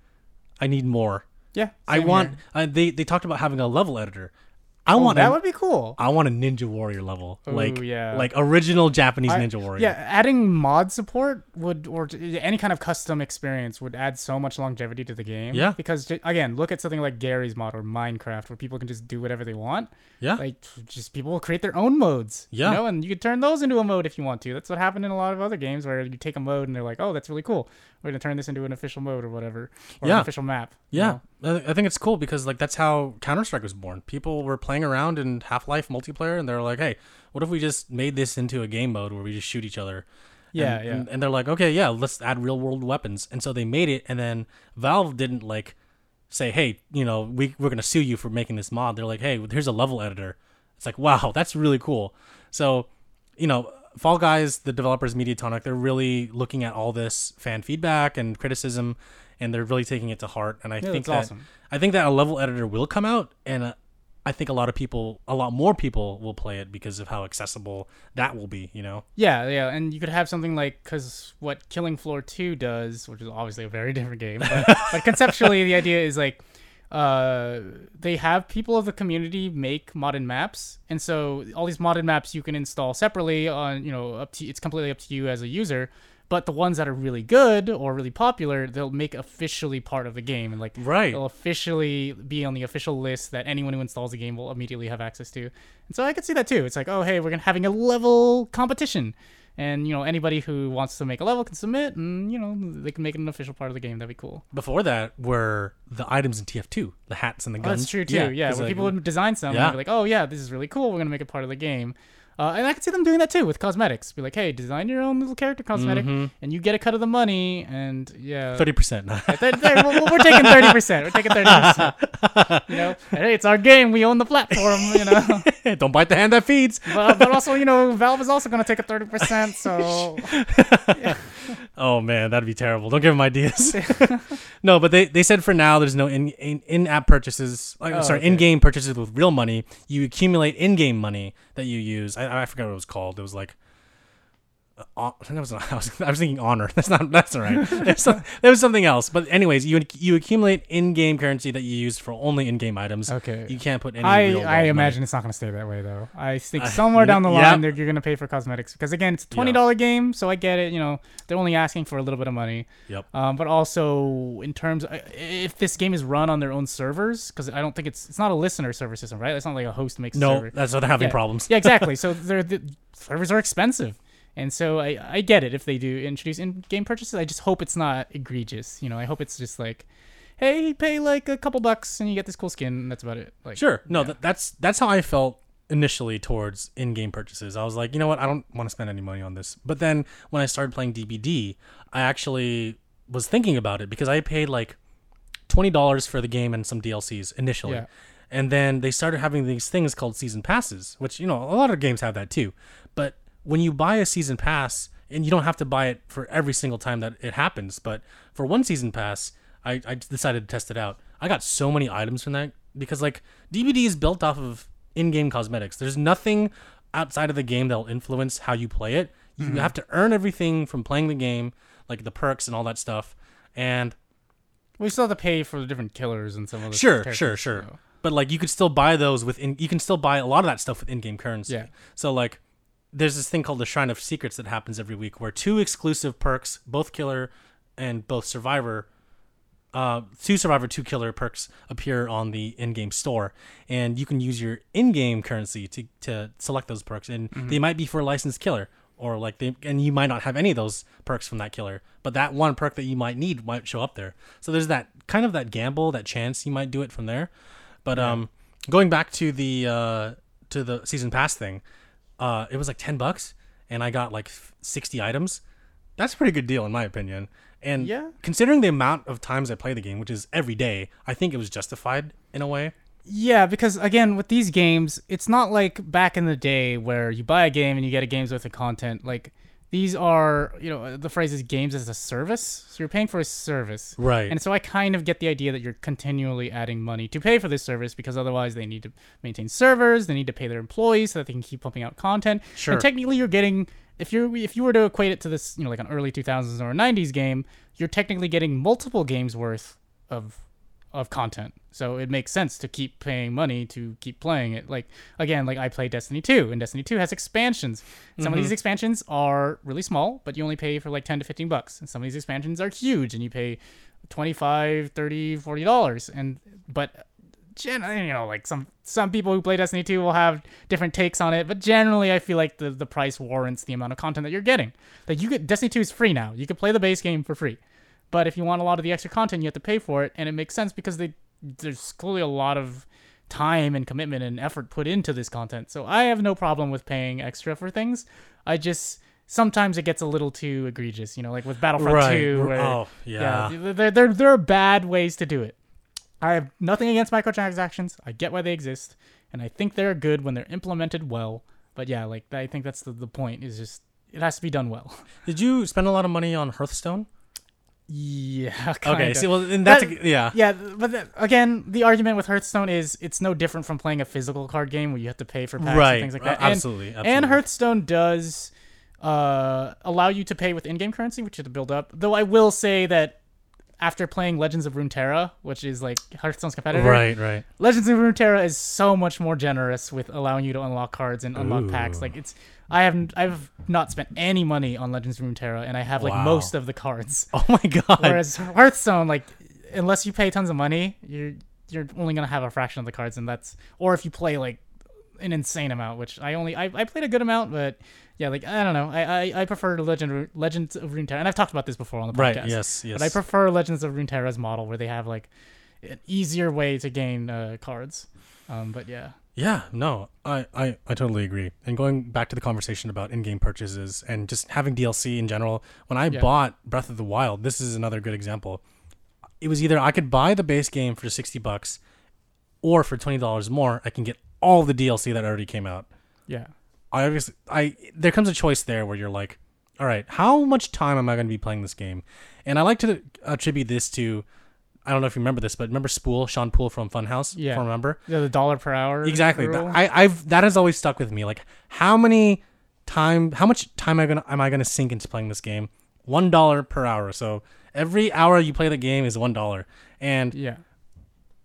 I need more. Yeah. I want. Uh, they they talked about having a level editor. I Oh, want that a, would be cool. I want a Ninja Warrior level, like yeah. like original Japanese I- Ninja Warrior. Yeah, adding mod support would, or any kind of custom experience would add so much longevity to the game. Yeah. Because again, look at something like Garry's mod or Minecraft, where people can just do whatever they want. yeah, Like, just people will create their own modes. Yeah. You know, and you could turn those into a mode if you want to. That's what happened in a lot of other games where you take a mode and they're like, oh, that's really cool. We're gonna turn this into an official mode or whatever, or Yeah. an official map. you Yeah, know? I I think it's cool because like that's how Counter Strike was born. People were playing around in Half Life multiplayer, and they're like, "Hey, what if we just made this into a game mode where we just shoot each other?" Yeah, and, yeah. And, and they're like, "Okay, yeah, let's add real world weapons." And so they made it, and then Valve didn't like say, "Hey, you know, we we're gonna sue you for making this mod." They're like, "Hey, here's a level editor." It's like, wow, that's really cool. So, you know, Fall Guys, the developers, Mediatonic, they're really looking at all this fan feedback and criticism, and they're really taking it to heart. And I Yeah, think that awesome. I think that a level editor will come out, and uh, I think a lot of people, a lot more people, will play it because of how accessible that will be. You know, Yeah, yeah, and you could have something like because what Killing Floor Two does, which is obviously a very different game, but, but conceptually the idea is like uh they have people of the community make modded maps. And so all these modded maps you can install separately on you know up to it's completely up to you as a user. But the ones that are really good or really popular they'll make officially part of the game and like Right. they'll officially be on the official list that anyone who installs the game will immediately have access to. And so i could see that too. It's like oh hey we're gonna having a level competition and you know anybody who wants to make a level can submit and you know they can make it an official part of the game that'd be cool before that were the items in TF2, the hats and the Oh, guns. that's true too. Yeah, when like, people would design something, Yeah. be like, "Oh yeah, this is really cool. We're gonna make it part of the game." Uh, and I could see them doing that too with cosmetics. Be like, "Hey, design your own little character cosmetic, Mhm. and you get a cut of the money." And yeah, thirty percent. We're, taking thirty percent. We're taking thirty percent. You know, hey, it's our game. We own the platform. You know, Don't bite the hand that feeds. but, but also, you know, Valve is also gonna take a thirty percent. So Oh man, that'd be terrible. Don't give them ideas. no, but they, they said for now there's no in in, in app purchases. Like, Oh, sorry, okay. in game purchases with real money. You accumulate in game money that you use. I, I forgot what it was called. It was like. Uh, that was, I was I was thinking honor. That's not that's all right. There's some, there was something else. But anyways, you you accumulate in-game currency that you use for only in-game items. okay. You can't put any. I, I money. imagine it's not going to stay that way though. I think Uh, somewhere down the yeah. line they're you're going to pay for cosmetics because again it's a twenty dollar game, so I get it. You know they're only asking for a little bit of money. Yep. Um, but also in terms uh, if this game is run on their own servers because I don't think it's it's not a listener server system, right? It's not like a host makes a No, server. that's why they're having Yeah. problems. Yeah, exactly. so they're, the servers are expensive. And so I, I get it if they do introduce in-game purchases. I just hope it's not egregious. You know, I hope it's just like, hey, pay like a couple bucks and you get this cool skin. And that's about it. Like, Sure. No, yeah. th- that's that's how I felt initially towards in-game purchases. I was like, you know what, I don't want to spend any money on this. But then when I started playing DBD, I actually was thinking about it because I paid like twenty dollars for the game and some DLCs initially. Yeah. And then they started having these things called season passes, which you know a lot of games have that too. But when you buy a season pass, and you don't have to buy it for every single time that it happens, but for one season pass, I, I decided to test it out. I got so many items from that because like DBD is built off of in-game cosmetics. There's nothing outside of the game that'll influence how you play it. You mm-hmm. have to earn everything from playing the game, like the perks and all that stuff. And We still have to pay for the different killers and some of the Sure, sure, sure. But like you could still buy those with in, you can still buy a lot of that stuff with in-game currency. Yeah. So like there's this thing called the Shrine of Secrets that happens every week where two exclusive perks, both killer and both survivor uh, two survivor, two killer perks appear on the in-game store, and you can use your in-game currency to, to select those perks, and they might be for a licensed killer, or like they, and you might not have any of those perks from that killer, but that one perk that you might need might show up there. So there's that kind of that gamble, that chance you might do it from there. But um, going back to the uh, to the season pass thing, uh, it was like ten bucks, and I got like sixty items. That's a pretty good deal in my opinion. And Yeah. considering the amount of times I play the game, which is every day, I think it was justified in a way. Yeah, because again, with these games, it's not like back in the day where you buy a game and you get a games with the content. Like these are, you know, the phrase is games as a service. So you're paying for a service. Right. And so I kind of get the idea that you're continually adding money to pay for this service because otherwise they need to maintain servers, they need to pay their employees so that they can keep pumping out content. Sure. And technically you're getting if you if you were to equate it to this, you know, like an early 2000s or a 90s game, you're technically getting multiple games worth of of content. So it makes sense to keep paying money to keep playing it. Like again, like I play Destiny 2 and Destiny 2 has expansions. Some of these mm-hmm. expansions are really small, but you only pay for like 10 to 15 bucks. And some of these expansions are huge and you pay 25, 30, 40 dollars. And but gen- you know, like some some people who play Destiny 2 will have different takes on it, but generally I feel like the the price warrants the amount of content that you're getting. Like you get Destiny 2 is free now. You can play the base game for free. But if you want a lot of the extra content, you have to pay for it, and it makes sense because they there's clearly a lot of time and commitment and effort put into this content. So I have no problem with paying extra for things. I just sometimes it gets a little too egregious, you know, like with Battlefront right. 2. Where, oh, yeah. yeah, there, there, there are bad ways to do it. I have nothing against microtransactions. I get why they exist, and I think they're good when they're implemented well. But yeah, like I think that's the, the point is just it has to be done well. Did you spend a lot of money on Hearthstone? Yeah. Okay. See, well, then that's That- a, yeah. Yeah, but the, again, the argument with Hearthstone is it's no different from playing a physical card game where you have to pay for packs Right. and things like uh, that. And- absolutely. absolutely. And Hearthstone does uh, allow you to pay with in-game currency, which you have to build up. Though I will say that after playing Legends of Runeterra, which is like Hearthstone's competitor, Right. Right. Legends of Runeterra is so much more generous with allowing you to unlock cards and unlock packs. Like it's, I haven't, I've not spent any money on Legends of Runeterra, and I have like Wow. most of the cards. Oh my god. Whereas Hearthstone, like, unless you pay tons of money, you're you're only gonna have a fraction of the cards, and that's or if you play like an insane amount, which I only I, I played a good amount, but yeah, like I don't know, I I, I prefer Legend Legends of Runeterra, and I've talked about this before on the podcast. right. Yes. Yes. But I prefer Legends of Runeterra's model where they have like an easier way to gain uh, cards. Um, but yeah, Yeah, no, I, I, I totally agree. And going back to the conversation about in-game purchases and just having DLC in general, when I Yeah. bought Breath of the Wild, this is another good example. It was either I could buy the base game for sixty bucks, or for twenty dollars more, I can get all the DLC that already came out. yeah, I obviously, I there comes a choice there where you're like, all right, how much time am I going to be playing this game? And I like to attribute this to, I don't know if you remember this, but remember Spoole, Sean Poole from Funhaus? Yeah. Remember? yeah, the dollar per hour. Exactly. rule. I, I've that has always stuck with me. Like, how many time, how much time am I gonna am I gonna sink into playing this game? One dollar per hour. So every hour you play the game is one dollar. And yeah,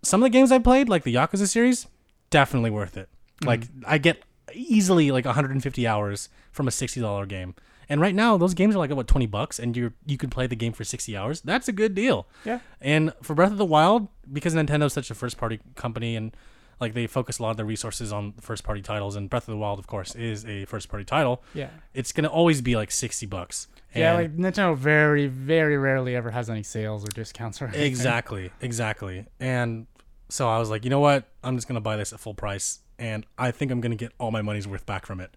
some of the games I played, like the Yakuza series, definitely worth it. Like mm-hmm. I get easily like 150 hours from a sixty dollar game. And right now, those games are like what 20 bucks, and you you can play the game for 60 hours. That's a good deal. yeah, And for Breath of the Wild, because Nintendo's such a first party company and like they focus a lot of their resources on first party titles, and Breath of the Wild, of course, is a first party title. yeah. It's gonna always be like 60 bucks. Yeah, like Nintendo very, very rarely ever has any sales or discounts or anything. Exactly, exactly. And so I was like, you know what? I'm just gonna buy this at full price, and I think I'm gonna get all my money's worth back from it.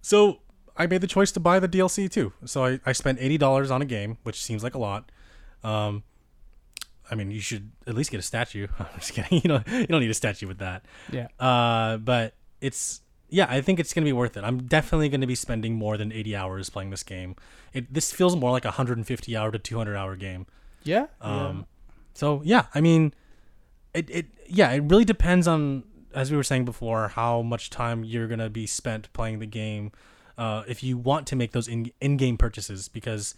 So I made the choice to buy the DLC too. So I, I spent eighty dollars on a game, which seems like a lot. Um, I mean, you should at least get a statue. I'm just kidding. You know, you don't need a statue with that. Yeah, Uh, but it's yeah, I think it's gonna be worth it. I'm definitely gonna be spending more than 80 hours playing this game. It this feels more like a 150 hour to 200 hour game. yeah, Um, so yeah, I mean, it it yeah, it really depends on as we were saying before how much time you're gonna be spent playing the game. Uh, if you want to make those in in game purchases, because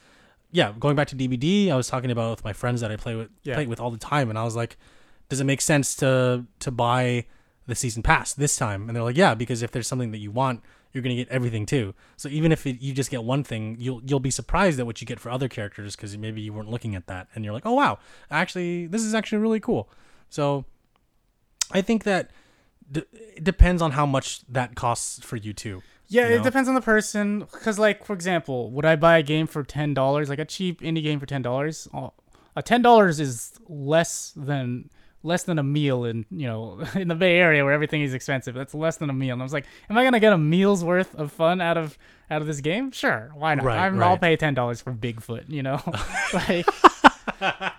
yeah, going back to DBD, I was talking about with my friends that I play with Yeah. play with all the time, and I was like, does it make sense to to buy the season pass this time? And they're like, yeah, because if there's something that you want, you're gonna get everything too. So even if it, you just get one thing, you'll you'll be surprised at what you get for other characters because maybe you weren't looking at that, and you're like, oh wow, actually this is actually really cool. So I think that d- it depends on how much that costs for you too. Yeah, you it depends on the person. Because, like, for example, would I buy a game for ten dollars, like a cheap indie game for ten dollars? Oh, a ten dollars is less than less than a meal in you know in the Bay Area where everything is expensive. That's less than a meal. And I was like, am I gonna get a meal's worth of fun out of out of this game? Sure, why not? Right, I'm, I'll right. pay ten dollars for Bigfoot. You know, like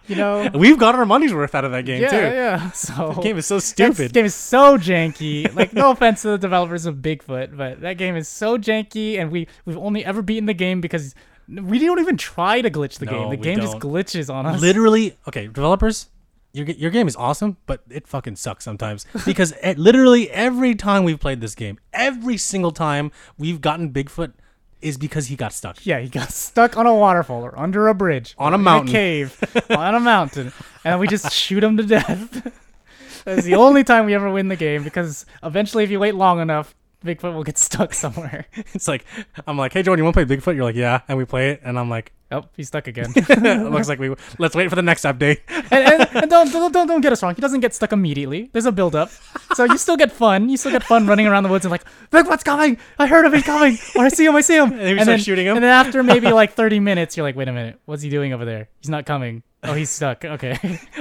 you know. We've got our money's worth out of that game Yeah, too. yeah. So The game is so that stupid. game is so janky. Like, no offense to the developers of Bigfoot, but that game is so janky, and we we've only ever beaten the game because we don't even try to glitch the No, game. The game just don't. glitches on us. literally okay developers your, your game is awesome but it fucking sucks sometimes because at literally every time we've played this game every single time we've gotten bigfoot is because he got stuck Yeah, he got stuck on a waterfall or under a bridge, On a in mountain. cave, on a mountain, and we just shoot him to death. That's the only time we ever win the game because eventually, if you wait long enough, Bigfoot will get stuck somewhere. it's like i'm like hey jordan you want to play bigfoot you're like yeah and we play it and i'm like Oh, he's stuck again. Looks like we. Let's wait for the next update. and, and, and don't, don't don't don't get us wrong. He doesn't get stuck immediately. There's a build up, so you still get fun. You still get fun running around the woods and like, Bigfoot's coming! I heard him. He's coming! Or I see him. I see him. And then we and start then, shooting him. And then after maybe like 30 minutes, you're like, wait a minute, what's he doing over there? He's not coming. Oh, he's stuck. Okay.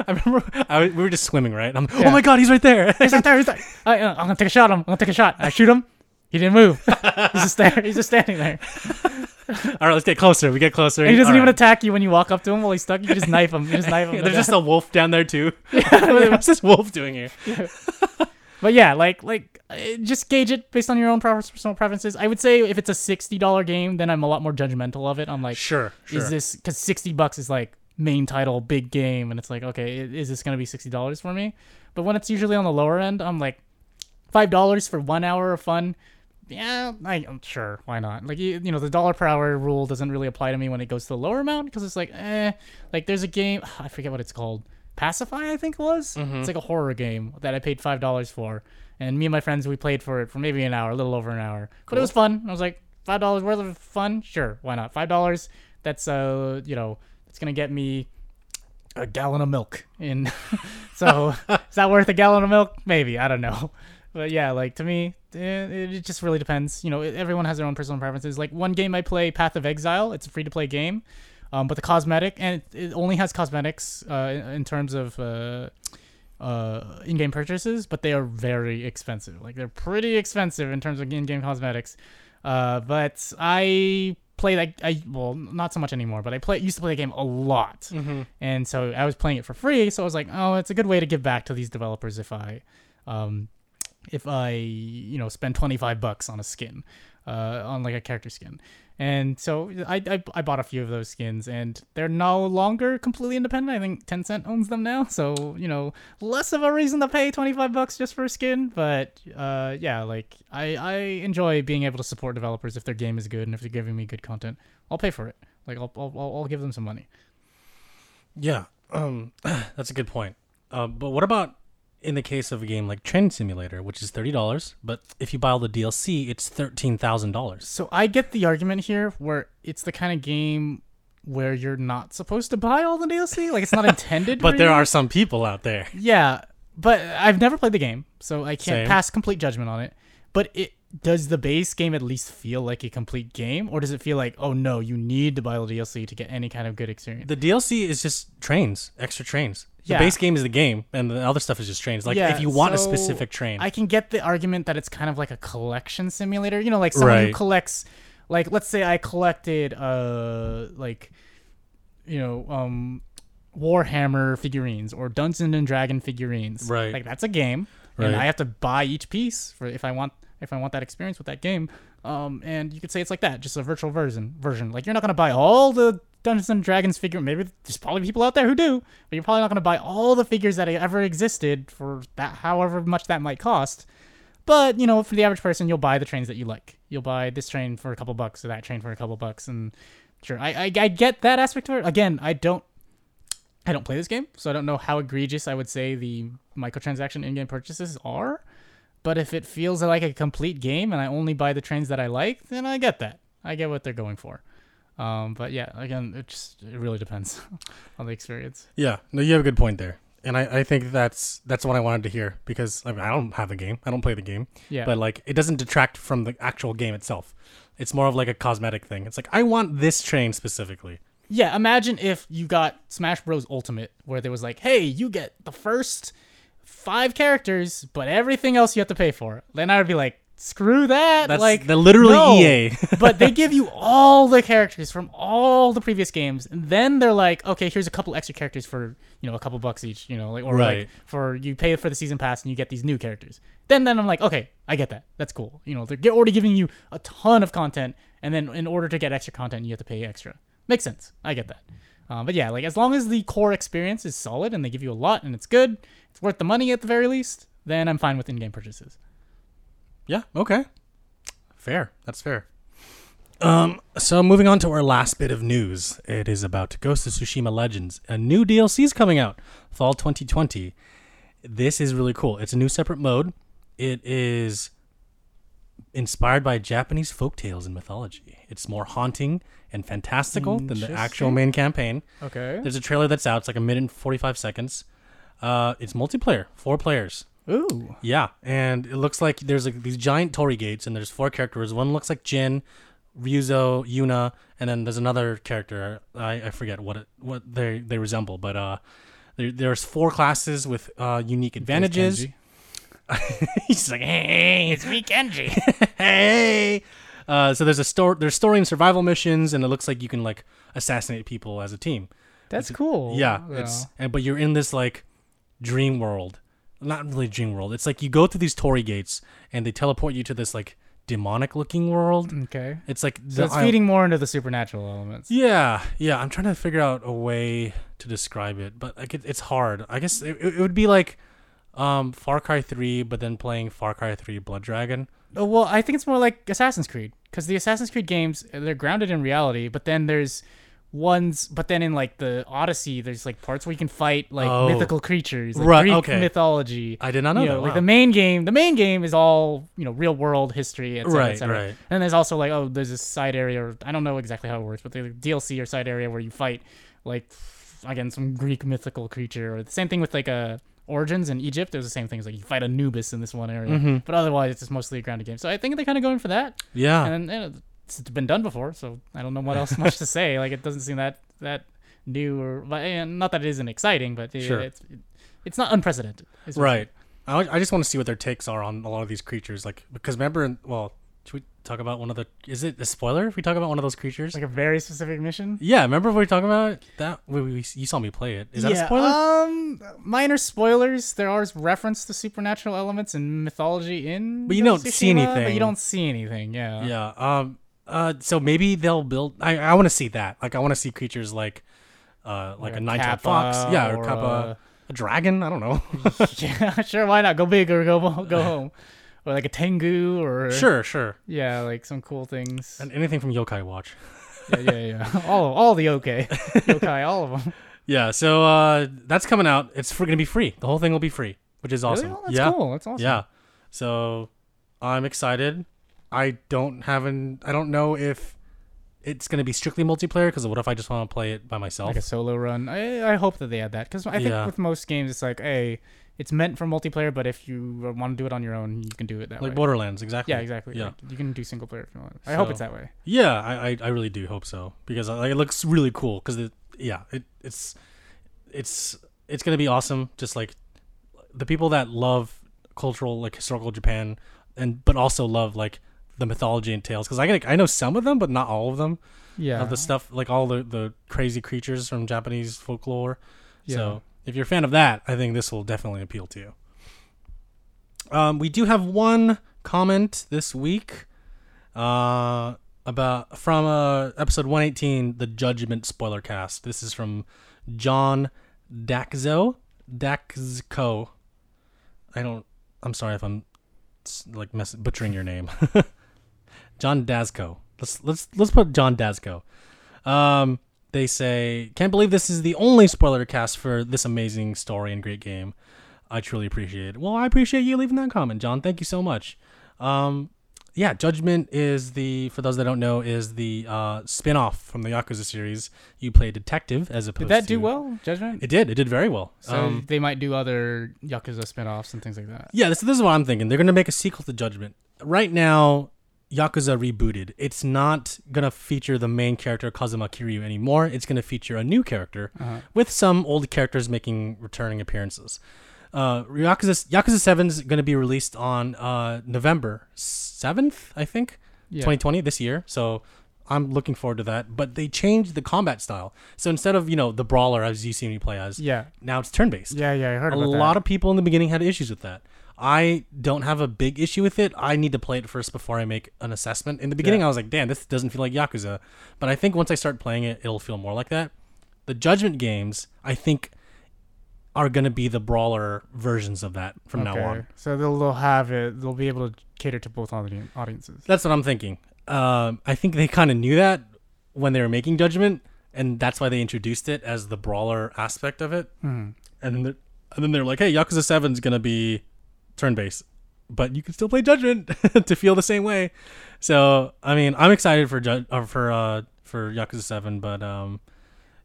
I remember I, we were just swimming, right? I'm, oh Yeah. Oh my god, he's right there. he's not there. He's there. I, uh, I'm gonna take a shot. I'm gonna take a shot. I shoot him. He didn't move. He's just there. He's just standing there. All right, let's get closer. We get closer. And he doesn't All even right. attack you when you walk up to him while he's stuck. You just knife him. You just knife him. There's just a wolf down there too. Yeah. What's this wolf doing here? But yeah, like like uh, just gauge it based on your own personal preferences. I would say if it's a sixty dollar game, then I'm a lot more judgmental of it. I'm like, Sure, sure. is this because sixty bucks is like main title, big game, and it's like, okay, is this gonna be sixty dollars for me? But when it's usually on the lower end, I'm like, five dollars for one hour of fun. Yeah, I, I'm sure. Why not? Like you, you know, the dollar per hour rule doesn't really apply to me when it goes to the lower amount because it's like, eh. Like there's a game, I forget what it's called. Pacify, I think it was. It's like a horror game that I paid five dollars for, and me and my friends we played for it for maybe an hour, a little over an hour. But it was fun. I was like, five dollars worth of fun. Sure, why not? Five dollars. That's uh, you know, it's gonna get me a gallon of milk. In so is that worth a gallon of milk? Maybe I don't know. But yeah, like to me, it, it just really depends. You know, everyone has their own personal preferences. Like one game I play, Path of Exile. It's a free to play game, um, but the cosmetic and it, it only has cosmetics uh, in, in terms of uh, uh, in-game purchases, but they are very expensive. Like they're pretty expensive in terms of in-game cosmetics. Uh, but I play that I well not so much anymore, but I play used to play the game a lot, Mm-hmm. and so I was playing it for free. So I was like, oh, it's a good way to give back to these developers if I, um, if I you know spend twenty five bucks on a skin, uh, on like a character skin. And so I, I, I bought a few of those skins, and they're no longer completely independent. I think Tencent owns them now, so you know less of a reason to pay twenty five bucks just for a skin. But uh, yeah, like I, I enjoy being able to support developers if their game is good and if they're giving me good content. I'll pay for it. Like I'll, I'll I'll give them some money. Yeah, um, that's a good point. Uh, but what about in the case of a game like Train Simulator, which is thirty dollars, but if you buy all the DLC, it's thirteen thousand dollars. So I get the argument here where it's the kind of game where you're not supposed to buy all the DLC. Like it's not intended. But there you. are some people out there. Yeah, but I've never played the game, so I can't Same. pass complete judgment on it. But it does the base game at least feel like a complete game, or does it feel like, oh no, you need to buy all the DLC to get any kind of good experience? The DLC is just trains, extra trains. The Yeah. base game is the game, and the other stuff is just trains. Like Yeah, if you want a specific train, I can get the argument that it's kind of like a collection simulator. You know, like someone who collects, like let's say I collected, uh, like, you know, um, Warhammer figurines or Dungeons and Dragon figurines. Right. Like that's a game, Right. and I have to buy each piece for if I want if I want that experience with that game. Um, and you could say it's like that, just a virtual version. Version like you're not gonna buy all the Dungeons and Dragons figure. Maybe there's probably people out there who do, but you're probably not gonna buy all the figures that ever existed for that, however much that might cost. But you know, for the average person, you'll buy the trains that you like. You'll buy this train for a couple bucks or that train for a couple bucks, and sure, I I, I get that aspect of it. Again, I don't. I don't play this game, so I don't know how egregious I would say the microtransaction in-game purchases are. But if it feels like a complete game and I only buy the trains that I like, then I get that. I get what they're going for. Um, but yeah, again, it just it really depends on the experience. yeah, no, you have a good point there, and I, I think that's that's what I wanted to hear because I, mean, I don't have a game, I don't play the game, Yeah, but like it doesn't detract from the actual game itself. It's more of like a cosmetic thing. It's like I want this train specifically. Yeah, imagine if you got Smash Bros. Ultimate, where there was like, hey, you get the first five characters, but everything else you have to pay for. Then I would be like, screw that. That's like, the literally no. EA. but they give you all the characters from all the previous games, and then they're like, okay, here's a couple extra characters for you know a couple bucks each, you know, like or Right. like for you pay for the season pass and you get these new characters. Then then I'm like, okay, I get that. That's cool. You know, they're already giving you a ton of content, and then in order to get extra content, you have to pay extra. Makes sense. I get that. Um, but yeah, like as long as the core experience is solid and they give you a lot and it's good, it's worth the money at the very least, then I'm fine with in-game purchases. Yeah. Okay. Fair. That's fair. Um. So moving on to our last bit of news, it is about Ghost of Tsushima Legends. A new DLC is coming out, fall 2020. This is really cool. It's a new separate mode. It is inspired by Japanese folk tales and mythology. It's more haunting and fantastical than the actual main campaign. Okay. There's a trailer that's out. It's like a minute and 45 seconds. Uh, it's multiplayer, four players. Ooh. Yeah, and it looks like there's like these giant torii gates, and there's four characters. One looks like Jin, Ryuzo, Yuna, and then there's another character. I, I forget what it what they they resemble, but uh, there, there's four classes with uh unique advantages. He's like, hey, it's me, Kenji. hey. Uh, so there's a store. There's story and survival missions, and it looks like you can like assassinate people as a team. That's cool. Yeah, it's and, but you're in this like dream world. Not really dream world. It's like you go through these torii gates, and they teleport you to this like demonic looking world. okay. It's like So it's feeding more into the supernatural elements. Yeah, yeah. I'm trying to figure out a way to describe it, but like it, it's hard. I guess it, it would be like um Far Cry 3, but then playing Far Cry 3 Blood Dragon. Oh, well, I think it's more like Assassin's Creed because the Assassin's Creed games they're grounded in reality, but then there's ones, but then in like the Odyssey, there's like parts where you can fight like Oh. mythical creatures, like Right, Greek okay. mythology. I did not know you that. like wow. the main game. The main game is all you know, real world history, etc. Right, etc. right. And there's also like, oh, there's this side area, or I don't know exactly how it works, but the DLC or side area where you fight like again some Greek mythical creature, or the same thing with like a. Origins in Egypt, there's the same things like you fight Anubis in this one area, Mhm. but otherwise it's just mostly a grounded game. So I think they're kind of going for that Yeah. and know, it's been done before, so I don't know what else much to say. Like it doesn't seem that that new or but, and not that it isn't exciting, but it, Sure. it's it's not unprecedented. Right. I, I just want to see what their takes are on a lot of these creatures. Like, because remember, well, should we talk about one of the? Is it a spoiler if we talk about one of those creatures? Like a very specific mission. yeah, remember we were talking about that? We, we, you saw me play it. Is that a spoiler? Um, minor spoilers. There are reference to supernatural elements and mythology in, But you don't see Tsushima, But anything. you don't see anything. Yeah. yeah. Um. Uh. So maybe they'll build. I. I want to see that. Like, I want to see creatures like, uh, like, a nine-tailed fox. Yeah, or, or kappa. A dragon. I don't know. yeah, sure. Why not go big or go go home, or like a tengu or sure. Sure. Yeah, like some cool things. And anything from Yokai Watch. yeah, yeah, yeah. all all the okay, yokai, all of them. Yeah. So uh, that's coming out. It's gonna be free. The whole thing will be free, which is awesome. Really? Oh, that's yeah. cool. That's awesome. Yeah. So I'm excited. I don't have an. I don't know if it's gonna be strictly multiplayer because what if I just want to play it by myself? like a solo run. I I hope that they add that because I think Yeah. with most games it's like, hey, it's meant for multiplayer, but if you want to do it on your own, you can do it that like way. Like Borderlands, exactly. yeah, exactly. Yeah. Like, you can do single player if you want. I hope it's that way. Yeah, I, I, I really do hope so because like, it looks really cool. Because it, yeah, it, it's it's it's gonna be awesome. Just like the people that love cultural like historical Japan, and but also love like the mythology and tales. Because I I know some of them, but not all of them. Yeah. Of the stuff like all the the crazy creatures from Japanese folklore. Yeah. So if you're a fan of that, I think this will definitely appeal to you. Um, we do have one comment this week, uh, about from uh episode 118, the Judgment spoiler cast. This is from John Daxo Daxco. I don't. I'm sorry if I'm like mess- butchering your name. John Dasco. Let's let's let's put John Dasco. Um, they say, "Can't believe this is the only spoiler cast for this amazing story and great game. I truly appreciate it." Well, I appreciate you leaving that comment, John. Thank you so much. Um, yeah, Judgment is the for those that don't know is the uh, spin-off from the Yakuza series. You play detective as opposed Did that to do well? Judgment. It did. It did very well. so um, they might do other Yakuza spin-offs and things like that. yeah, this, this is what I'm thinking. They're gonna make a sequel to Judgment. Right now, Yakuza rebooted. It's not gonna feature the main character Kazuma Kiryu anymore. It's gonna feature a new character Uh-huh. with some old characters making returning appearances. Uh, Yakuza Yakuza Seven is gonna be released on uh, November seventh, I think, Yeah. 2020 this year. So. I'm looking forward to that, but they changed the combat style. So instead of you know the brawler as you see me play as, Yeah. now it's turn based Yeah. Yeah. I heard a about that. A lot of people in the beginning had issues with that. I don't have a big issue with it. I need to play it first before I make an assessment. In the beginning, Yeah. I was like, "Damn, this doesn't feel like Yakuza," but I think once I start playing it, it'll feel more like that. The Judgment games, I think, are gonna be the brawler versions of that from now on. So they'll, they'll have it. They'll be able to cater to both audi- audiences. That's what I'm thinking. Um, I think they kind of knew that when they were making Judgment, and that's why they introduced it as the brawler aspect of it. Hmm. and then they're, and then they're like, "Hey, Yakuza Seven's gonna be turn based," but you can still play Judgment to feel the same way. So I mean, I'm excited for uh, for uh, for Yakuza Seven, but um,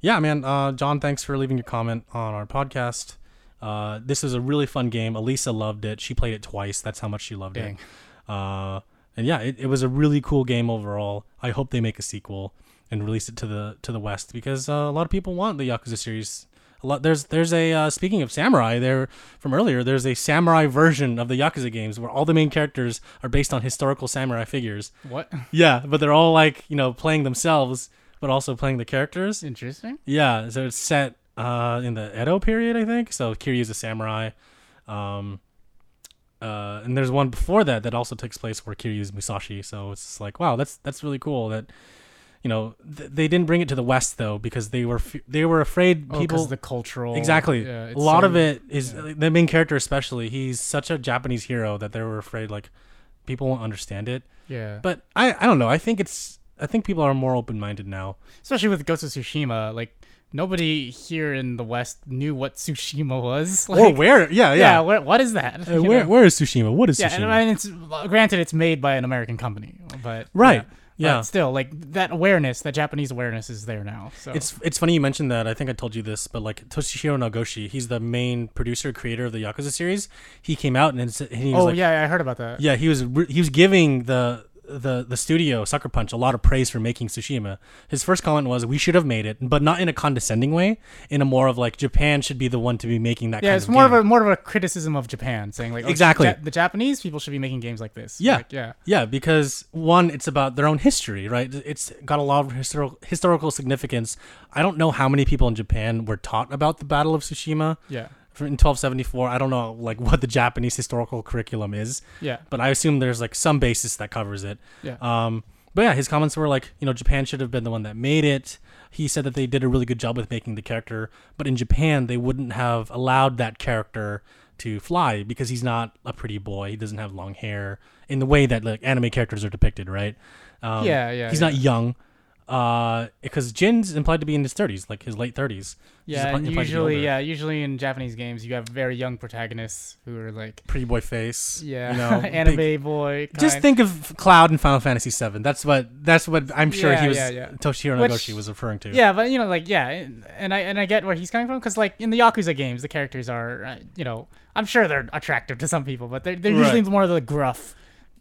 yeah, man. Uh, John, thanks for leaving your comment on our podcast. Uh, this is a really fun game. Elisa loved it. She played it twice. That's how much she loved Dang. it. Uh, and yeah, it, it was a really cool game overall. I hope they make a sequel and release it to the to the West because uh, a lot of people want the Yakuza series. There's there's a uh, speaking of samurai there from earlier. There's a samurai version of the Yakuza games where all the main characters are based on historical samurai figures. What? Yeah, but they're all like you know playing themselves, but also playing the characters. Interesting. Yeah, so it's set uh, in the Edo period, I think. So Kiryu's a samurai. Um, uh, and there's one before that that also takes place where Kiryu's Musashi. So it's like, wow, that's that's really cool. That you know th- they didn't bring it to the West though because they were f- they were afraid Oh, the cultural. exactly, Yeah, a lot so- of it is yeah. the main character, especially. He's such a Japanese hero that they were afraid like people won't understand it. Yeah. But I I don't know. I think it's I think people are more open minded now. especially with Ghost of Tsushima, like nobody here in the West knew what Tsushima was. Like, or where? Yeah, yeah, yeah. where, what is that? Uh, where know? where is Tsushima? What is Yeah, Tsushima? and I mean, it's granted it's made by an American company, but Right, yeah, yeah. But still, like that awareness, that Japanese awareness is there now. So It's it's funny you mentioned that. I think I told you this, but like Toshihiro Nagoshi, he's the main producer creator of the Yakuza series. He came out and, and he was oh like, yeah, I heard about that. yeah, he was he was giving the the the studio Sucker Punch a lot of praise for making Tsushima. His first comment was, "We should have made it, but not in a condescending way. In a more of like Japan should be the one to be making that." Yeah, it's of more game. of a more of a criticism of Japan, saying like oh, Exactly. Ja- the Japanese people should be making games like this. Yeah. Like, yeah, Yeah, because one, it's about their own history, right? It's got a lot of historical historical significance. I don't know how many people in Japan were taught about the Battle of Tsushima yeah, in 1274. I don't know like what the Japanese historical curriculum is, yeah, but I assume there's like some basis that covers it. yeah. Um, but yeah, his comments were like, you know, Japan should have been the one that made it. He said that they did a really good job with making the character, but in Japan they wouldn't have allowed that character to fly because he's not a pretty boy. He doesn't have long hair in the way that like anime characters are depicted, right? Um, Yeah, yeah, He's yeah. not young, uh, because Jin's implied to be in his thirties, like his late thirties. Yeah, implied- and implied to be usually, yeah, usually in Japanese games, you have very young protagonists who are like, pretty boy face. yeah, you know, anime big- boy. Just think of Cloud in Final Fantasy VII. That's what that's what I'm sure Yeah, he was yeah, yeah. Toshihiro Which- Nagoshi was referring to. Yeah, but you know, like, yeah, and I and I get where he's coming from because, like, in the Yakuza games, the characters are, uh, you know, I'm sure they're attractive to some people, but they're they're usually Right. more of the gruff,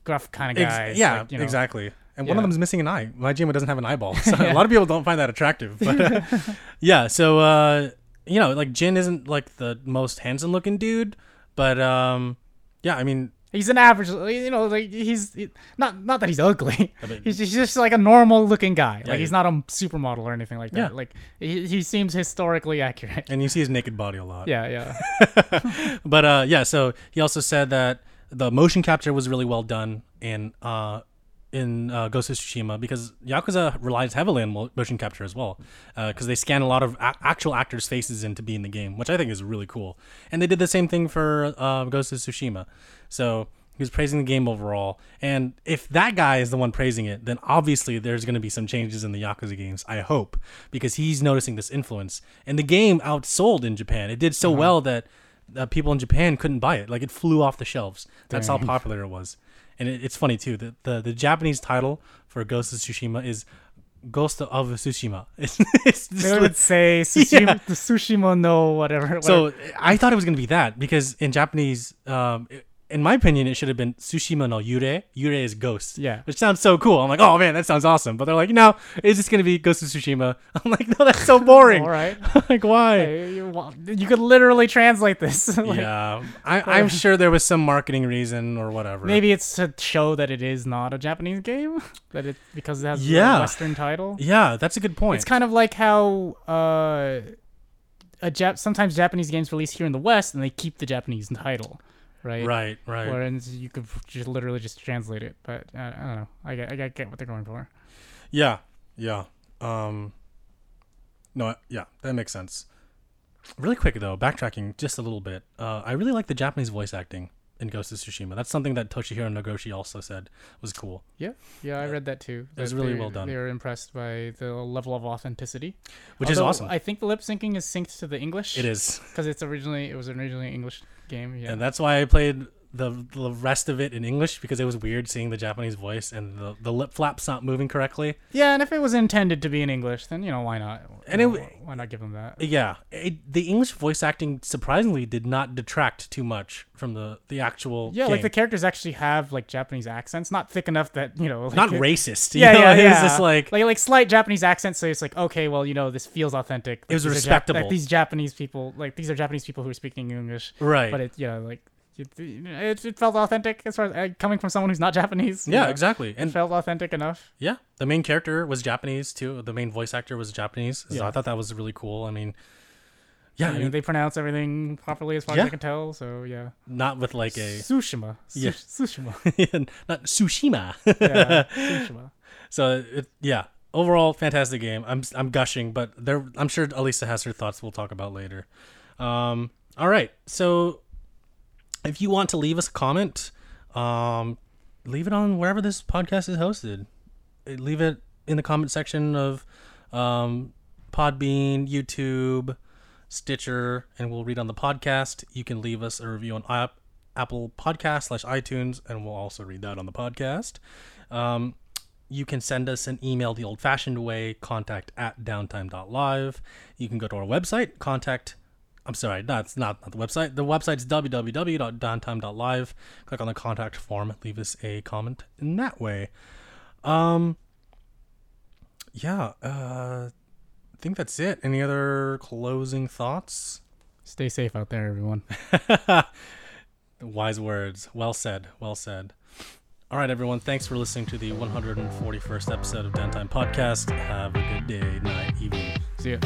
gruff kind of Ex- guys. yeah, like, you know. exactly. And one of Yeah. them's missing an eye. My Majima doesn't have an eyeball, so Yeah. a lot of people don't find that attractive. But uh, yeah, so uh, you know, like Jin isn't like the most handsome looking dude, but um, yeah, I mean, He's an average, you know, like he's he- not not that he's ugly. He's just, he's just like a normal looking guy. Yeah, like he's he- not a supermodel or anything like that. Yeah. Like he, he seems historically accurate. and you see his naked body a lot. Yeah, yeah, but uh, yeah, so he also said that the motion capture was really well done in uh, in uh, Ghost of Tsushima because Yakuza relies heavily on motion capture as well because they scan a lot of a- actual actors' faces in to be in the game, which I think is really cool. And they did the same thing for uh, Ghost of Tsushima. So he was praising the game overall. And if that guy is the one praising it, then obviously there's going to be some changes in the Yakuza games, I hope, because he's noticing this influence. And the game outsold in Japan. It did so well that uh, people in Japan couldn't buy it. Like it flew off the shelves. That's how popular it was. And it, it's funny too. The, the the Japanese title for Ghost of Tsushima is Ghost of Tsushima. It's, it's they would say Tsushima, Yeah. the Tsushima no whatever. so I thought it was gonna be that because in Japanese, um, in my opinion, it should have been Tsushima no Yure. Yure is ghost. Yeah. Which sounds so cool. I'm like, oh man, that sounds awesome. But they're like, no, it's just gonna be Ghost of Tsushima. I'm like, no, that's so boring. all right. like, why? Hey, you, you could literally translate this. Like, yeah, I, I'm sure there was some marketing reason or whatever. Maybe it's to show that it is not a Japanese game, that it because it has Yeah. a Western title. Yeah, that's a good point. It's kind of like how uh, a Jap- sometimes Japanese games release here in the West and they keep the Japanese title, right? right, right. Whereas you could just literally just translate it, but uh, I don't know. I get, I get, what they're going for. Yeah, yeah. Um, no, yeah, that makes sense. Really quick though, backtracking just a little bit. Uh, I really like the Japanese voice acting in Ghost of Tsushima. That's something that Toshihiro Nagoshi also said was cool. Yeah, yeah, I read that too. It was really well done. They were impressed by the level of authenticity, Which is awesome. I think the lip syncing is synced to the English. It is, because it's originally it was originally English game. Yeah, and that's why I played the the rest of it in English because it was weird seeing the Japanese voice and the, the lip flaps not moving correctly. Yeah, and if it was intended to be in English, then you know why not? And You it know, w- why not give them that? Yeah, it, the English voice acting surprisingly did not detract too much from the the actual. Yeah, like the characters actually have like Japanese accents, not thick enough that you know. Like, not it- racist. you Yeah, know? yeah, It yeah. was just like like like slight Japanese accents, so it's like okay, well, you know, this feels authentic. It was Like, these Jap- respectable. like these Japanese people, like these are Japanese people who are speaking English, right. but it, you know, like it, it, it felt authentic as far as uh, coming from someone who's not Japanese. yeah, know, exactly. It And felt authentic enough. yeah, the main character was Japanese too. The main voice actor was Japanese. So Yeah. I thought that was really cool. I mean, yeah, I mean, they pronounce everything properly as far Yeah. as I can tell. So yeah, not with like a Tsushima. Yeah. Tsu- Tsushima. not Tsushima. Yeah, Tsushima. So it, yeah, overall fantastic game. I'm I'm gushing, but there I'm sure Elisa has her thoughts. We'll talk about later. Um, all right, so if you want to leave us a comment, um, leave it on wherever this podcast is hosted. Uh, Leave it in the comment section of um, Podbean, YouTube, Stitcher, and we'll read on the podcast. You can leave us a review on app, Apple Podcast slash iTunes, and we'll also read that on the podcast. Um, you can send us an email the old fashioned way, contact at downtime.live. You can go to our website, contact, I'm sorry, that's not, not the website. The website's www.downtime.live. Click on the contact form, leave us a comment in that way. Um, yeah, uh, I think that's it. Any other closing thoughts? Stay safe out there, everyone. Wise words. Well said. Well said. All right, everyone. Thanks for listening to the 141st episode of Downtime Podcast. Have a good day, night, evening. See ya.